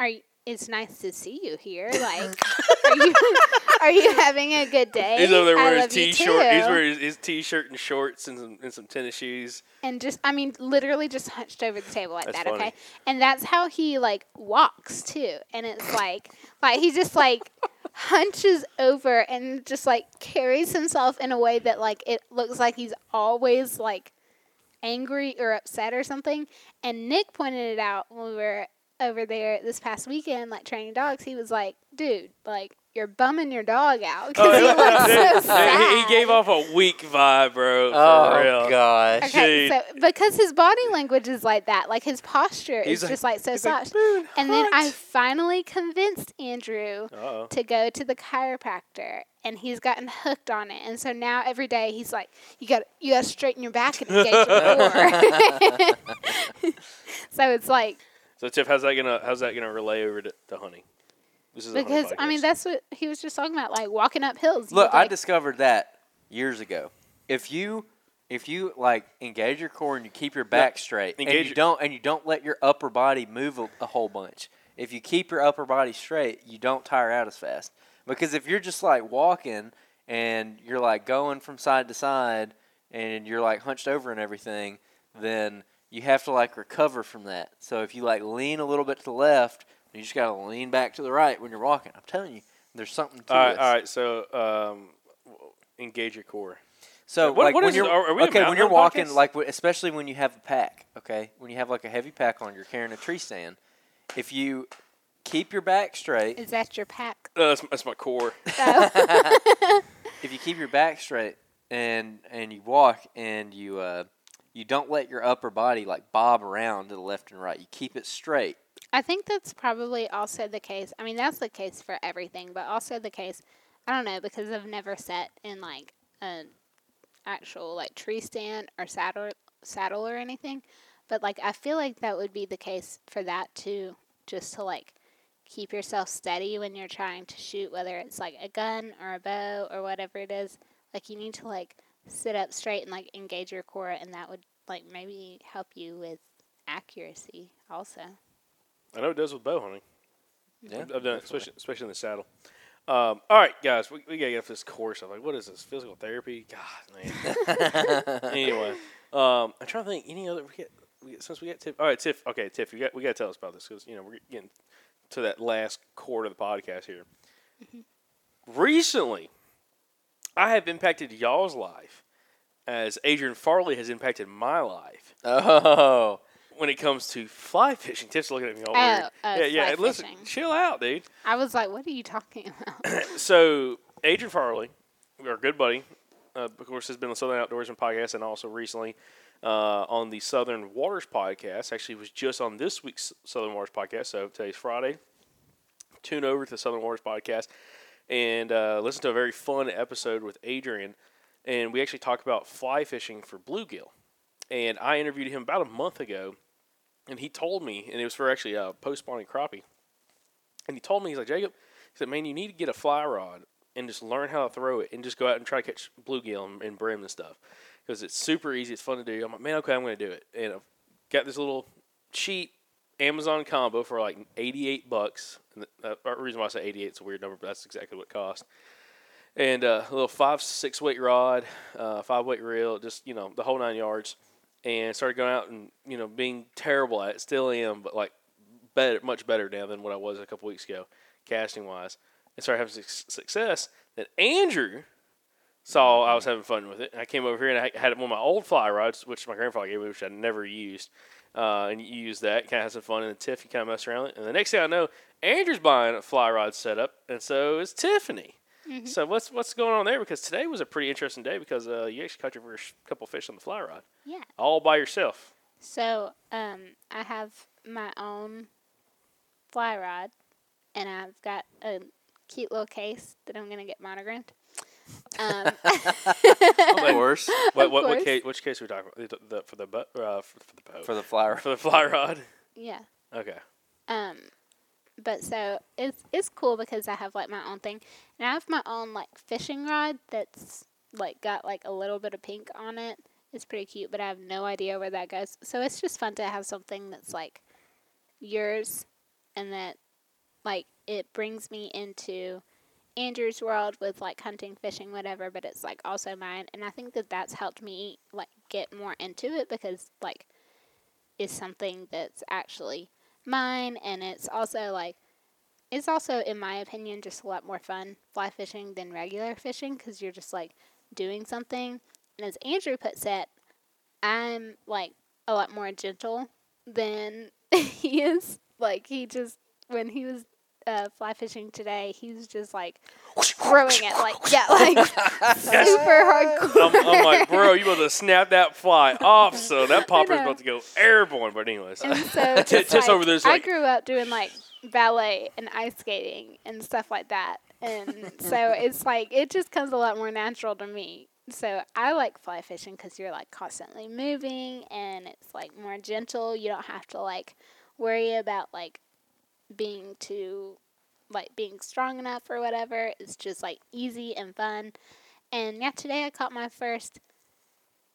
are you? It's nice to see you here. Like, are you are you having a good day? He's over there I wearing his love you t-shirt. He's wearing his, his t-shirt and shorts and some and some tennis shoes. and just I mean, literally just hunched over the table like That's that. funny. Okay, and that's how he like walks too, and it's like like he just like hunches over and just like carries himself in a way that like it looks like he's always like angry or upset or something. And Nick pointed it out when we were over there this past weekend, like training dogs. He was like, "Dude, like." You're bumming your dog out because he oh, looks so sad. he gave off a weak vibe, bro. For Oh real. gosh. Okay, so because his body language is like that, like his posture He's is like- just like so he's like, soft. And then I finally convinced Andrew Uh-oh. to go to the chiropractor, and he's gotten hooked on it. And so now every day he's like, "You got you got to straighten your back and engage your core." so it's like So Tiff, how's that gonna how's that gonna relay over to, to honey? This is a Honey because I mean that's what he was just talking about, like walking up hills. Look, would, I like, discovered that years ago. If you if you like engage your core and you keep your back straight and you your- don't and you don't let your upper body move a, a whole bunch. If you keep your upper body straight, you don't tire out as fast. Because if you're just like walking and you're like going from side to side and you're like hunched over and everything, then you have to like recover from that. So if you like lean a little bit to the left, you just gotta lean back to the right when you're walking. I'm telling you, there's something to all right, this. all right. So um, engage your core. So What- like what when is you're it? Are- are we okay when you're walking podcast? like especially when you have a pack okay when you have like a heavy pack on you're carrying a tree stand if you keep your back straight is that your pack? Uh, that's, that's my core. if you keep your back straight and and you walk and you uh you don't let your upper body like bob around to the left and right you keep it straight I think that's probably also the case. I mean, that's the case for everything, but also the case. I don't know because I've never sat in like an actual like tree stand or saddle saddle or anything, but like I feel like that would be the case for that too. Just to like keep yourself steady when you're trying to shoot, whether it's like a gun or a bow or whatever it is. Like you need to like sit up straight and like engage your core, and that would like maybe help you with accuracy also. I know it does with bow hunting. yeah I've done it, especially, especially in the saddle. Um, all right, guys, we, we gotta get off this course. I'm like, what is this? Physical therapy? God, man. anyway, um, I'm trying to think. Any other? We get, we get, since we got Tiff. All right, Tiff. Okay, Tiff, we got we got to tell us about this because you know we're getting to that last quarter of the podcast here. Recently, I have impacted y'all's life as Adrian Farley has impacted my life oh when it comes to fly fishing. Tiff's looking at me all Oh, weird. oh, yeah, yeah. fly Listen, fishing. chill out, dude. I was like, what are you talking about? So Adrian Farley, our good buddy, uh, of course, has been on the Southern Outdoorsman podcast and also recently uh, on the Southern Waters podcast. Actually, was just on this week's Southern Waters podcast. So today's Friday. Tune over to the Southern Waters podcast. And uh, listened to a very fun episode with Adrian, and we actually talked about fly fishing for bluegill. And I interviewed him about a month ago, and he told me, and it was for actually a post spawning crappie. And he told me, he's like, Jacob, he said, man, you need to get a fly rod and just learn how to throw it and just go out and try to catch bluegill and, and brim and stuff. Because it's super easy, it's fun to do. I'm like, man, okay, I'm going to do it. And I've got this little cheap Amazon combo for like 88 bucks. And the uh, reason why I say 88 is a weird number, but that's exactly what it cost. And uh, a little five, six weight rod, uh, five weight reel, just, you know, the whole nine yards. And started going out and, you know, being terrible at it. Still am, but like better, much better now than what I was a couple weeks ago, casting wise. And started having suc- success. Then Andrew saw I was having fun with it. And I came over here and I had one of my old fly rods, which my grandfather gave me, which I never used. Uh, and you use that, kind of have some fun. in the Tiff, you kind of mess around with it. And the next thing I know, Andrew's buying a fly rod setup, and so is Tiffany. So what's what's going on there? Because today was a pretty interesting day because uh, you actually caught your first couple fish on the fly rod, Yeah. all by yourself. So, um, I have my own fly rod, and I've got a cute little case that I'm gonna get monogrammed. Um, Of course, What what, what course. case? Which case are we talking about? The, the, for the boat? Uh, for, for the boat? for the flower. for the fly rod. yeah. Okay. Um, but so it's it's cool because I have like my own thing, and I have my own like fishing rod that's like got like a little bit of pink on it. It's pretty cute, but I have no idea where that goes. So it's just fun to have something that's like yours, and that like it brings me into Andrew's world with like hunting, fishing, whatever. But it's like also mine, and I think that that's helped me like get more into it because like is something that's actually mine and it's also like it's also in my opinion just a lot more fun fly fishing than regular fishing because you're just like doing something. And as andrew puts it i'm like a lot more gentle than he is. Like he just when he was uh, fly fishing today he's just like throwing it like yeah like super hardcore I'm, I'm like, bro, you about to snap that fly off, so that popper's know. about to go airborne. But anyways, And so T- it's Tiff's like, over there's I grew up doing like ballet and ice skating and stuff like that, and so it's like it just comes a lot more natural to me. So I like fly fishing because you're like constantly moving and it's like more gentle. You don't have to like worry about like being too like being strong enough or whatever. It's just like easy and fun. And yeah, today I caught my first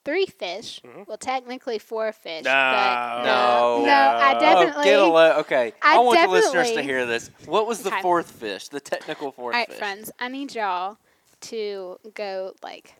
three fish. Mm-hmm. Well, technically four fish. No. but No. no, I Oh, definitely. get a le- okay. I, I want the listeners to hear this. What was the Okay. fourth fish? The technical fourth All right, fish. friends, I need y'all to go like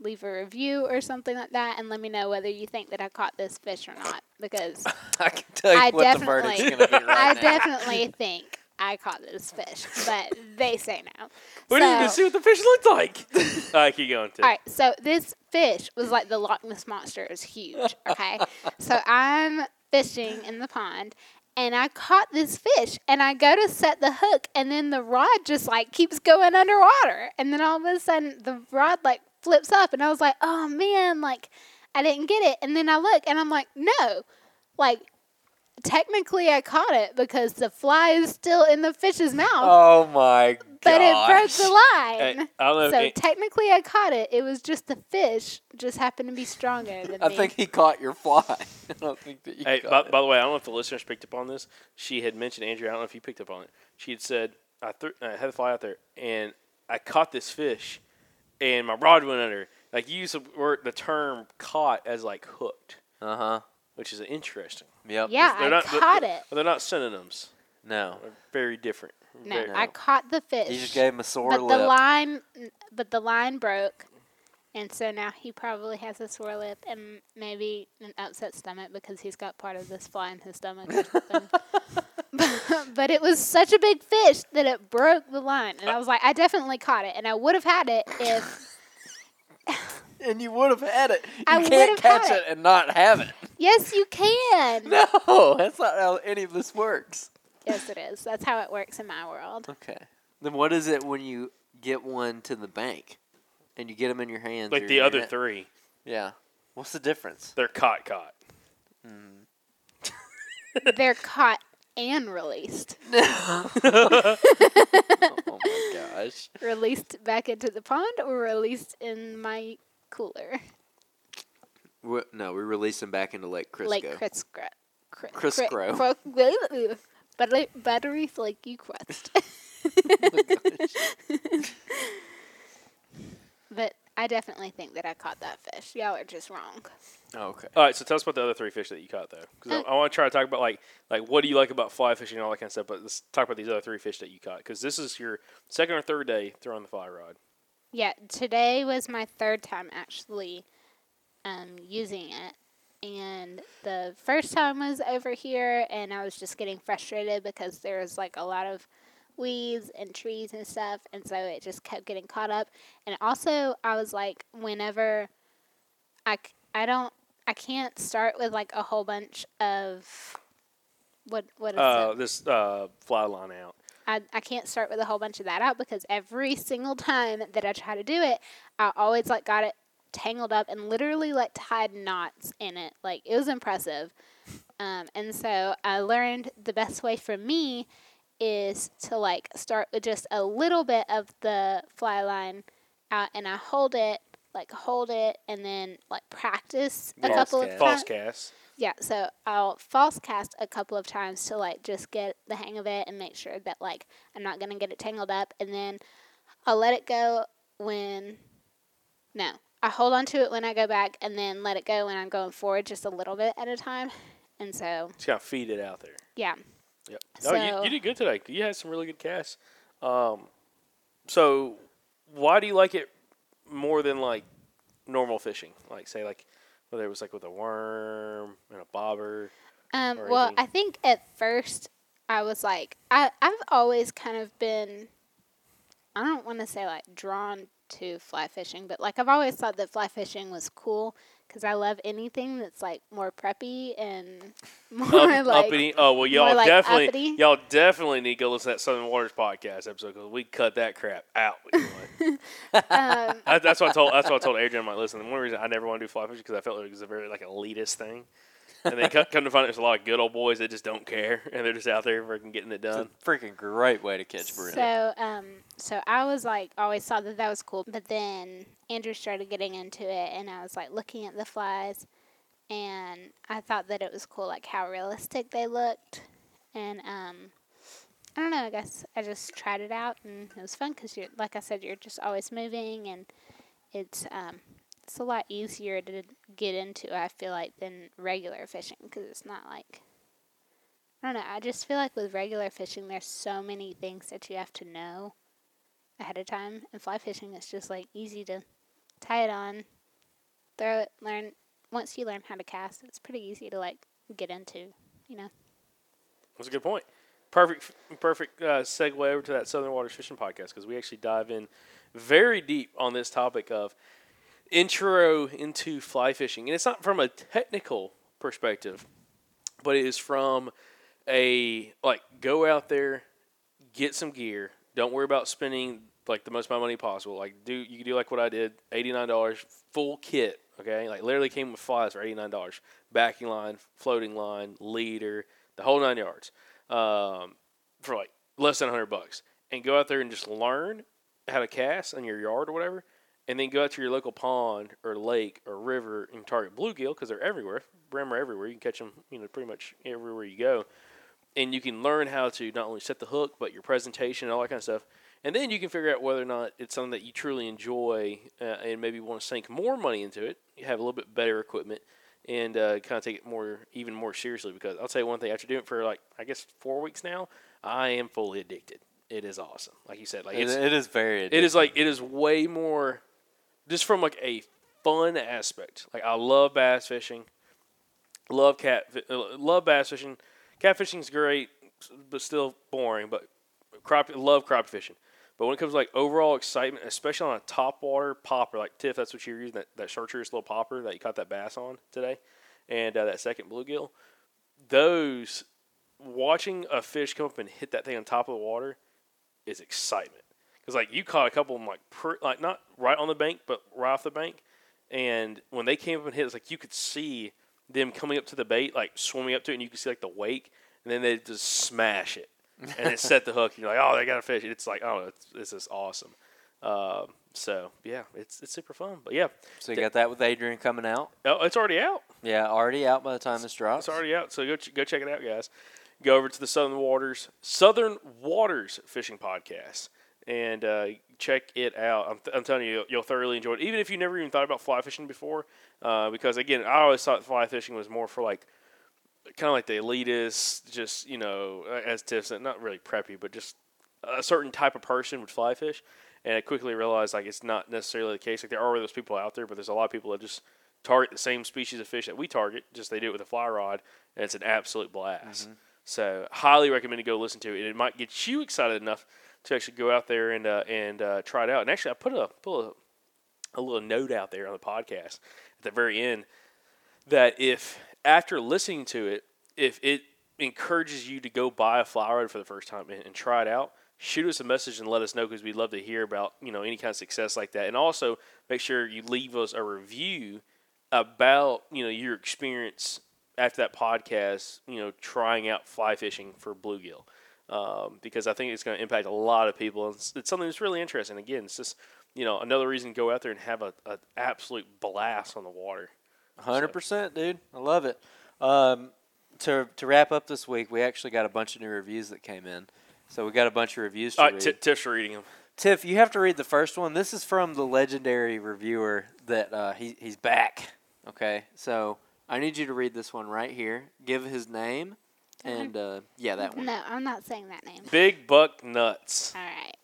leave a review or something like that, and let me know whether you think that I caught this fish or not. Because I can tell you I what the verdict's definitely- going to be right I now. definitely think I caught this fish, but they say no. we didn't even So- see what the fish looked like. all right, keep going. Tiff. All right, so this fish was like the Loch Ness monster. It was huge. Okay, so I'm fishing in the pond, and I caught this fish, and I go to set the hook, and then the rod just like keeps going underwater, and then all of a sudden the rod like flips up, and I was like, oh man, like I didn't get it, and then I look, and I'm like, no, like. Technically, I caught it because the fly is still in the fish's mouth, Oh my god! but it broke the line. Hey, I don't know. So if- technically, I caught it. It was just the fish just happened to be stronger than I me. think he caught your fly. I don't think that you Hey, caught by, it. by the way, I don't know if the listeners picked up on this. She had mentioned Andrew. I don't know if you picked up on it. She had said, "I, threw, I had the fly out there, and I caught this fish, and my rod went under." Like you use the word, the term "caught" as like hooked, Uh huh. which is interesting. Yep. yeah, They're I not, caught they're, it. They're not synonyms. No. They're very different. No, Very- I caught the fish. You just gave him a sore but lip. the line, but the line broke, and so now he probably has a sore lip and maybe an upset stomach because he's got part of this fly in his stomach. Or something. but, but it was such a big fish that it broke the line, and I was like, I definitely caught it, and I would have had it if and you would have had it. You I can't would've had catch it. it and not have it. yes, you can. No, that's not how any of this works. Yes, it is. That's how it works in my world. Okay. Then what is it when you get one to the bank and you get them in your hands? like the other net? three, Yeah. What's the difference? they're caught, caught. They're caught and released. oh my gosh. released back into the pond or released in my cooler. we no, we release them back into Lake Crisco. Like Crisco. Cri- Crisco. cri- cro- Buttery, buttery flaky crust. but I definitely think that I caught that fish. Y'all are just wrong. Oh, okay. All right, so tell us about the other three fish that you caught, though, because Uh, I, I want to try to talk about like like what do you like about fly fishing and all that kind of stuff. But let's talk about these other three fish that you caught, because this is your second or third day throwing the fly rod. Yeah, today was my third time actually um, using it. And the first time was over here, and I was just getting frustrated because there was like a lot of weeds and trees and stuff, and so it just kept getting caught up. And also, I was like, whenever I, I don't, I can't start with like a whole bunch of what what is Uh, it? this uh, fly line out. I, I can't start with a whole bunch of that out because every single time that I try to do it, I always like got it tangled up and literally like tied knots in it. Like it was impressive. Um, and so I learned the best way for me is to like start with just a little bit of the fly line out and I hold it, like hold it and then like practice a False couple of cast. False times. cast. Yeah, so I'll false cast a couple of times to like just get the hang of it and make sure that like I'm not gonna get it tangled up, and then I'll let it go when. No, I hold on to it when I go back, and then let it go when I'm going forward just a little bit at a time, and so Just gotta feed it out there. yeah. Yep. No, you, So- you did good today. You had some really good casts. Um, so why do you like it more than like normal fishing? Like say like whether it was like with a worm and a bobber. Um, well, anything? I think at first I was like, I I've always kind of been, I don't want to say like drawn to fly fishing, but like I've always thought that fly fishing was cool because I love anything that's like more preppy and more Up- like uppity. Oh well, y'all like, definitely uppity. y'all definitely need to go listen to that Southern Waters podcast episode because we cut that crap out. um, That- that's what I told. That's what I told Adrian. I'm like, listen, the one reason I never want to do fly fishing because I felt like it was a very like elitist thing. And they come, come to find out there's a lot of good old boys that just don't care and they're just out there freaking getting it It's done. a freaking great way to catch Bruno. So, um, so I was like, always thought that that was cool. But then Andrew started getting into it, and I was like looking at the flies, and I thought that it was cool, like how realistic they looked, and um, I don't know. I guess I just tried it out, and it was fun because you're, like I said, you're just always moving, and it's um, it's a lot easier to get into. I feel like than regular fishing because it's not like I don't know. I just feel like with regular fishing, there's so many things that you have to know ahead of time. And fly fishing, it's just like easy to tie it on, throw it, learn. Once you learn how to cast, it's pretty easy to like get into. You know. That's a good point. Perfect, perfect uh, segue over to that Southern Waters Fishing podcast because we actually dive in very deep on this topic of intro into fly fishing, and it's not from a technical perspective, but it is from a like go out there, get some gear. Don't worry about spending like the most of money possible. Like do you can do like what I did, eighty nine dollars full kit. Okay, like literally came with flies for eighty nine dollars, backing line, floating line, leader, the whole nine yards, um, for like less than hundred bucks, and go out there and just learn how to cast in your yard or whatever, and then go out to your local pond or lake or river and target bluegill because they're everywhere. Brim are everywhere. You can catch them, you know, pretty much everywhere you go, and you can learn how to not only set the hook but your presentation and all that kind of stuff. And then you can figure out whether or not it's something that you truly enjoy uh, and maybe want to sink more money into it. You have a little bit better equipment and uh, kind of take it more, even more seriously. Because I'll tell you one thing: after doing it for like I guess four weeks now, I am fully addicted. It is awesome, like you said. Like it's, it is very. it is like it is way more, just from like a fun aspect. Like I love bass fishing, love cat, uh, love bass fishing. Cat fishing is great, but still boring. But crop, love crop fishing. But when it comes to like overall excitement, especially on a top water popper, like Tiff, that's what you're using that that chartreuse little popper that you caught that bass on today, and uh, that second bluegill. Those watching a fish come up and hit that thing on top of the water is excitement because like you caught a couple of them like per, like not right on the bank but right off the bank and when they came up and hit it's like you could see them coming up to the bait like swimming up to it and you could see like the wake and then they just smash it, and it set the hook. And you're like, oh, they got a fish. It's like, oh, it's, this is awesome. Um, so yeah, it's it's super fun. But yeah, So you got that with Adrian coming out. oh, it's already out. Yeah, already out by the time this drops. It's already out. So go ch- go check it out, guys. Go over to the Southern Waters Southern Waters Fishing Podcast and uh, check it out. I'm, th- I'm telling you, you'll, you'll thoroughly enjoy it, even if you never even thought about fly fishing before. Uh, because again, I always thought fly fishing was more for like kind of like the elitist, just you know, as Tiff said, not really preppy, but just a certain type of person would fly fish. And I quickly realized like it's not necessarily the case. Like there are those people out there, but there's a lot of people that just target the same species of fish that we target. Just they do it with a fly rod, and it's an absolute blast. So highly recommend to go listen to it. It might get you excited enough to actually go out there and uh, and uh, try it out. And actually, I put a put a, a little note out there on the podcast at the very end that if after listening to it, if it encourages you to go buy a fly rod for the first time and, and try it out, shoot us a message and let us know because we'd love to hear about you know any kind of success like that. And also make sure you leave us a review about you know your experience after that podcast. You know, trying out fly fishing for bluegill. Um, because I think it's going to impact a lot of people. It's, it's something that's really interesting. Again, it's just you know another reason to go out there and have a, a absolute blast on the water. Hundred percent, dude. I love it. Um, to to wrap up this week, we actually got a bunch of new reviews that came in. So we got a bunch of reviews to All. T- Tiff's reading them. Tiff, you have to read the first one. This is from the legendary reviewer that uh, he he's back. Okay, so I need you to read this one right here. Give his name, and uh, yeah, that one. No, I'm not saying that name. Big buck nuts. All right.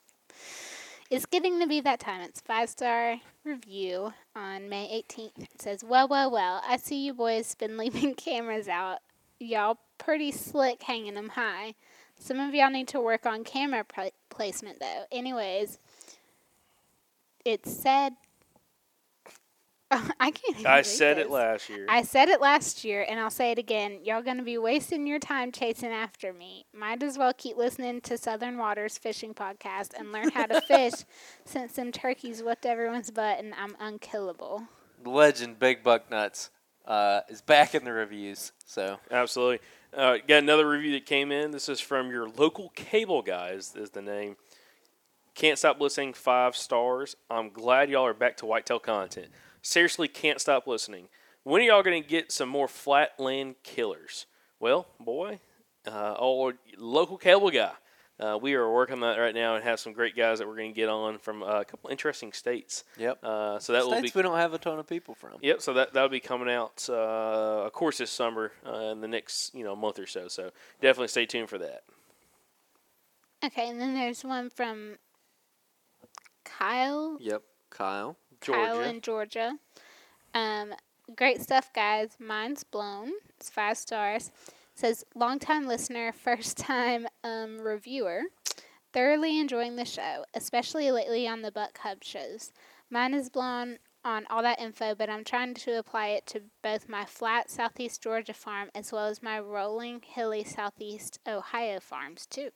It's getting to be that time. It's five star review on May 18th. It says, "Well, well, well. I see you boys been leaving cameras out. Y'all pretty slick hanging them high. Some of y'all need to work on camera pla placement though. Anyways, it said." I can't. Even I read said it last year. I said it last year, and I'll say it again. Y'all gonna be wasting your time chasing after me. Might as well keep listening to Southern Waters Fishing Podcast and learn how to fish, since them turkeys whipped everyone's butt and I'm unkillable. The legend Big Buck Nuts uh, is back in the reviews. So Absolutely. Uh, got another review that came in. This is from your local cable guys. Is the name. Can't stop listening. Five stars. I'm glad y'all are back to whitetail content. Seriously, can't stop listening. When are y'all going to get some more flatland killers? Well, boy, uh, old local cable guy. Uh, we are working on that right now and have some great guys that we're going to get on from uh, a couple interesting states. yep. Uh, so that will be States we don't have a ton of people from. Yep. So that that'll be coming out, uh, of course, this summer uh, in the next you know month or so. So definitely stay tuned for that. Okay, and then there's one from Kyle. Yep. Kyle. Kyle Georgia. in Georgia. Um, great stuff, guys. Mine's blown. It's five stars. Says longtime listener, first time um, reviewer. Thoroughly enjoying the show, especially lately on the Buck Hub shows. Mine is blown on all that info, but I'm trying to apply it to both my flat southeast Georgia farm as well as my rolling hilly southeast Ohio farms too.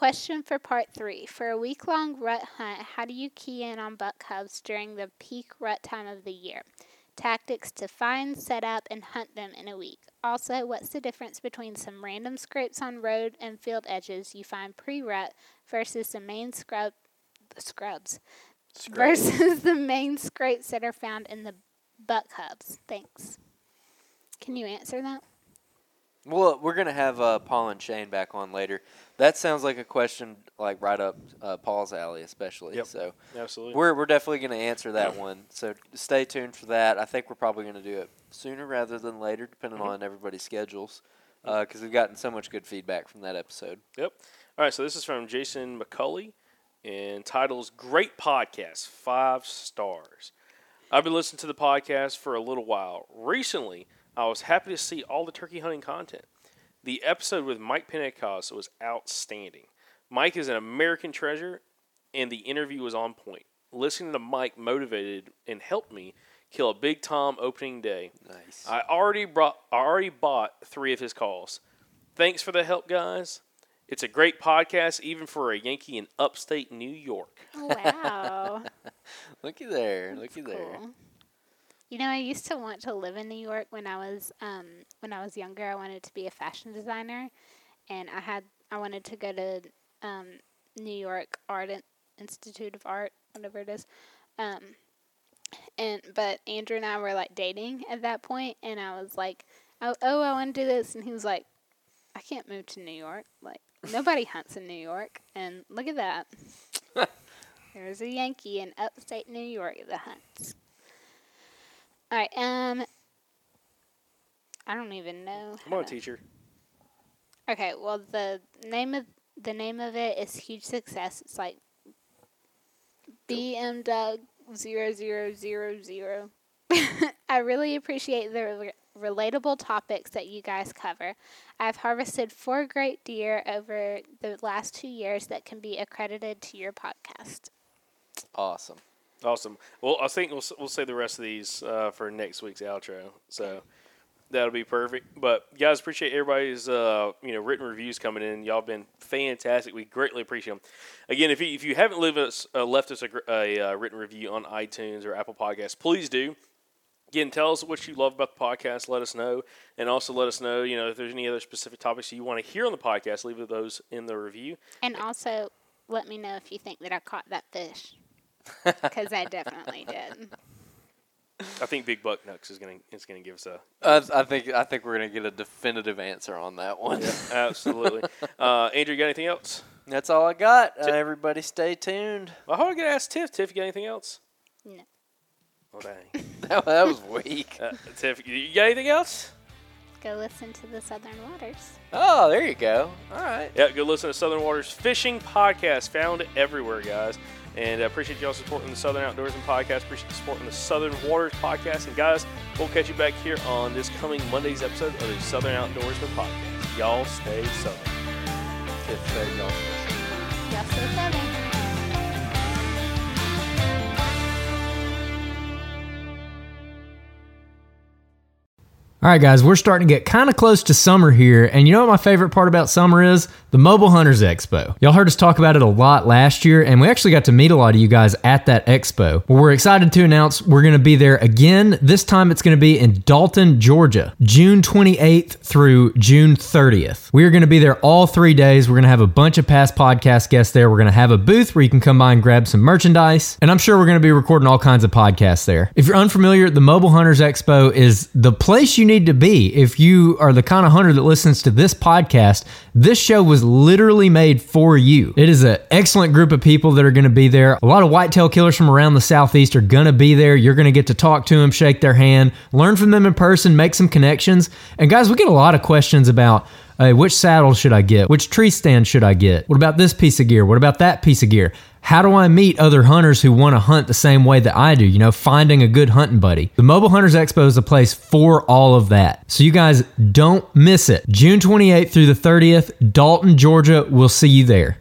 Question for part three. For a week long rut hunt, how do you key in on buck hubs during the peak rut time of the year? Tactics to find, set up, and hunt them in a week. Also, what's the difference between some random scrapes on road and field edges you find pre rut versus the main scrub scrubs versus the main scrapes that are found in the buck hubs? Thanks. Can you answer that? Well, we're gonna have uh, Paul and Shane back on later. That sounds like a question like right up uh, Paul's alley, especially. Yep. So Absolutely. we're we're definitely gonna answer that one. So stay tuned for that. I think we're probably gonna do it sooner rather than later, depending on everybody's schedules, because we've gotten so much good feedback from that episode. Yep. All right. So this is from Jason McCulley, and titles "Great Podcast, Five Stars." I've been listening to the podcast for a little while. Recently, I was happy to see all the turkey hunting content. The episode with Mike Pentecost was outstanding. Mike is an American treasure, and the interview was on point. Listening to Mike motivated and helped me kill a big Tom opening day. Nice. I already brought, I already bought three of his calls. Thanks for the help, guys. It's a great podcast, even for a Yankee in upstate New York. Oh, wow. Looky there, looky there. You know, I used to want to live in New York when I was um, when I was younger. I wanted to be a fashion designer, and I had I wanted to go to um, New York Art In- Institute of Art, whatever it is. Um, and but Andrew and I were like dating at that point, and I was like, "Oh, oh I want to do this," and he was like, "I can't move to New York. Like nobody hunts in New York, and look at that." There's a Yankee in upstate New York that hunts. All right. Um, I don't even know. Come on, to- teacher. Okay. Well, the name of the name of it is Huge Success. It's like BM Doug zero zero zero zero. I really appreciate the re- relatable topics that you guys cover. I've harvested four great deer over the last two years that can be accredited to your podcast. Awesome. Awesome. Well, I think we'll we'll say the rest of these uh, for next week's outro. So that'll be perfect. But guys, appreciate everybody's uh, you know written reviews coming in. Y'all been fantastic. We greatly appreciate them. Again, if you, if you haven't us, uh, left us a, a uh, written review on iTunes or Apple Podcasts, please do. Again, tell us what you love about the podcast. Let us know, and also let us know, you know, if there's any other specific topics you want to hear on the podcast. Leave those in the review. And also, let me know if you think that I caught that fish. Because I definitely did. I think Big Buck Nuts is gonna is gonna give us a I, I think I think we're gonna get a definitive answer on that one. absolutely. uh, Andrew, you got anything else? That's all I got. Uh, everybody, stay tuned. Well, how am I gonna ask Tiff? Tiff, you got anything else? No. Oh dang. That, that was weak. Uh, Tiff, you- you got anything else? Go listen to the Southern Waters. Oh, there you go. All right. Yeah, go listen to Southern Waters Fishing Podcast. Found everywhere, guys. And I appreciate y'all supporting the Southern Outdoorsman Podcast. Appreciate you supporting the Southern Waters Podcast. And guys, we'll catch you back here on this coming Monday's episode of the Southern Outdoorsman Podcast. Y'all stay Southern. Kids say y'all. Y'all stay Southern. All right, guys, we're starting to get kind of close to summer here. And you know what my favorite part about summer is? The Mobile Hunters Expo. Y'all heard us talk about it a lot last year, and we actually got to meet a lot of you guys at that expo. Well, we're excited to announce we're going to be there again. This time it's going to be in Dalton, Georgia, June 28th through June 30th. We are going to be there all three days. We're going to have a bunch of past podcast guests there. We're going to have a booth where you can come by and grab some merchandise. And I'm sure we're going to be recording all kinds of podcasts there. If you're unfamiliar, the Mobile Hunters Expo is the place you need to be if you are the kind of hunter that listens to this podcast. This show was literally made for you. It is an excellent group of people that are going to be there. A lot of whitetail killers from around the southeast are going to be there. You're going to get to talk to them, shake their hand, learn from them in person, make some connections. And guys, we get a lot of questions about Hey, which saddle should I get? Which tree stand should I get? What about this piece of gear? What about that piece of gear? How do I meet other hunters who want to hunt the same way that I do? You know, finding a good hunting buddy. The Mobile Hunters Expo is a place for all of that. So you guys don't miss it. June 28th through the 30th, Dalton, Georgia. We'll see you there.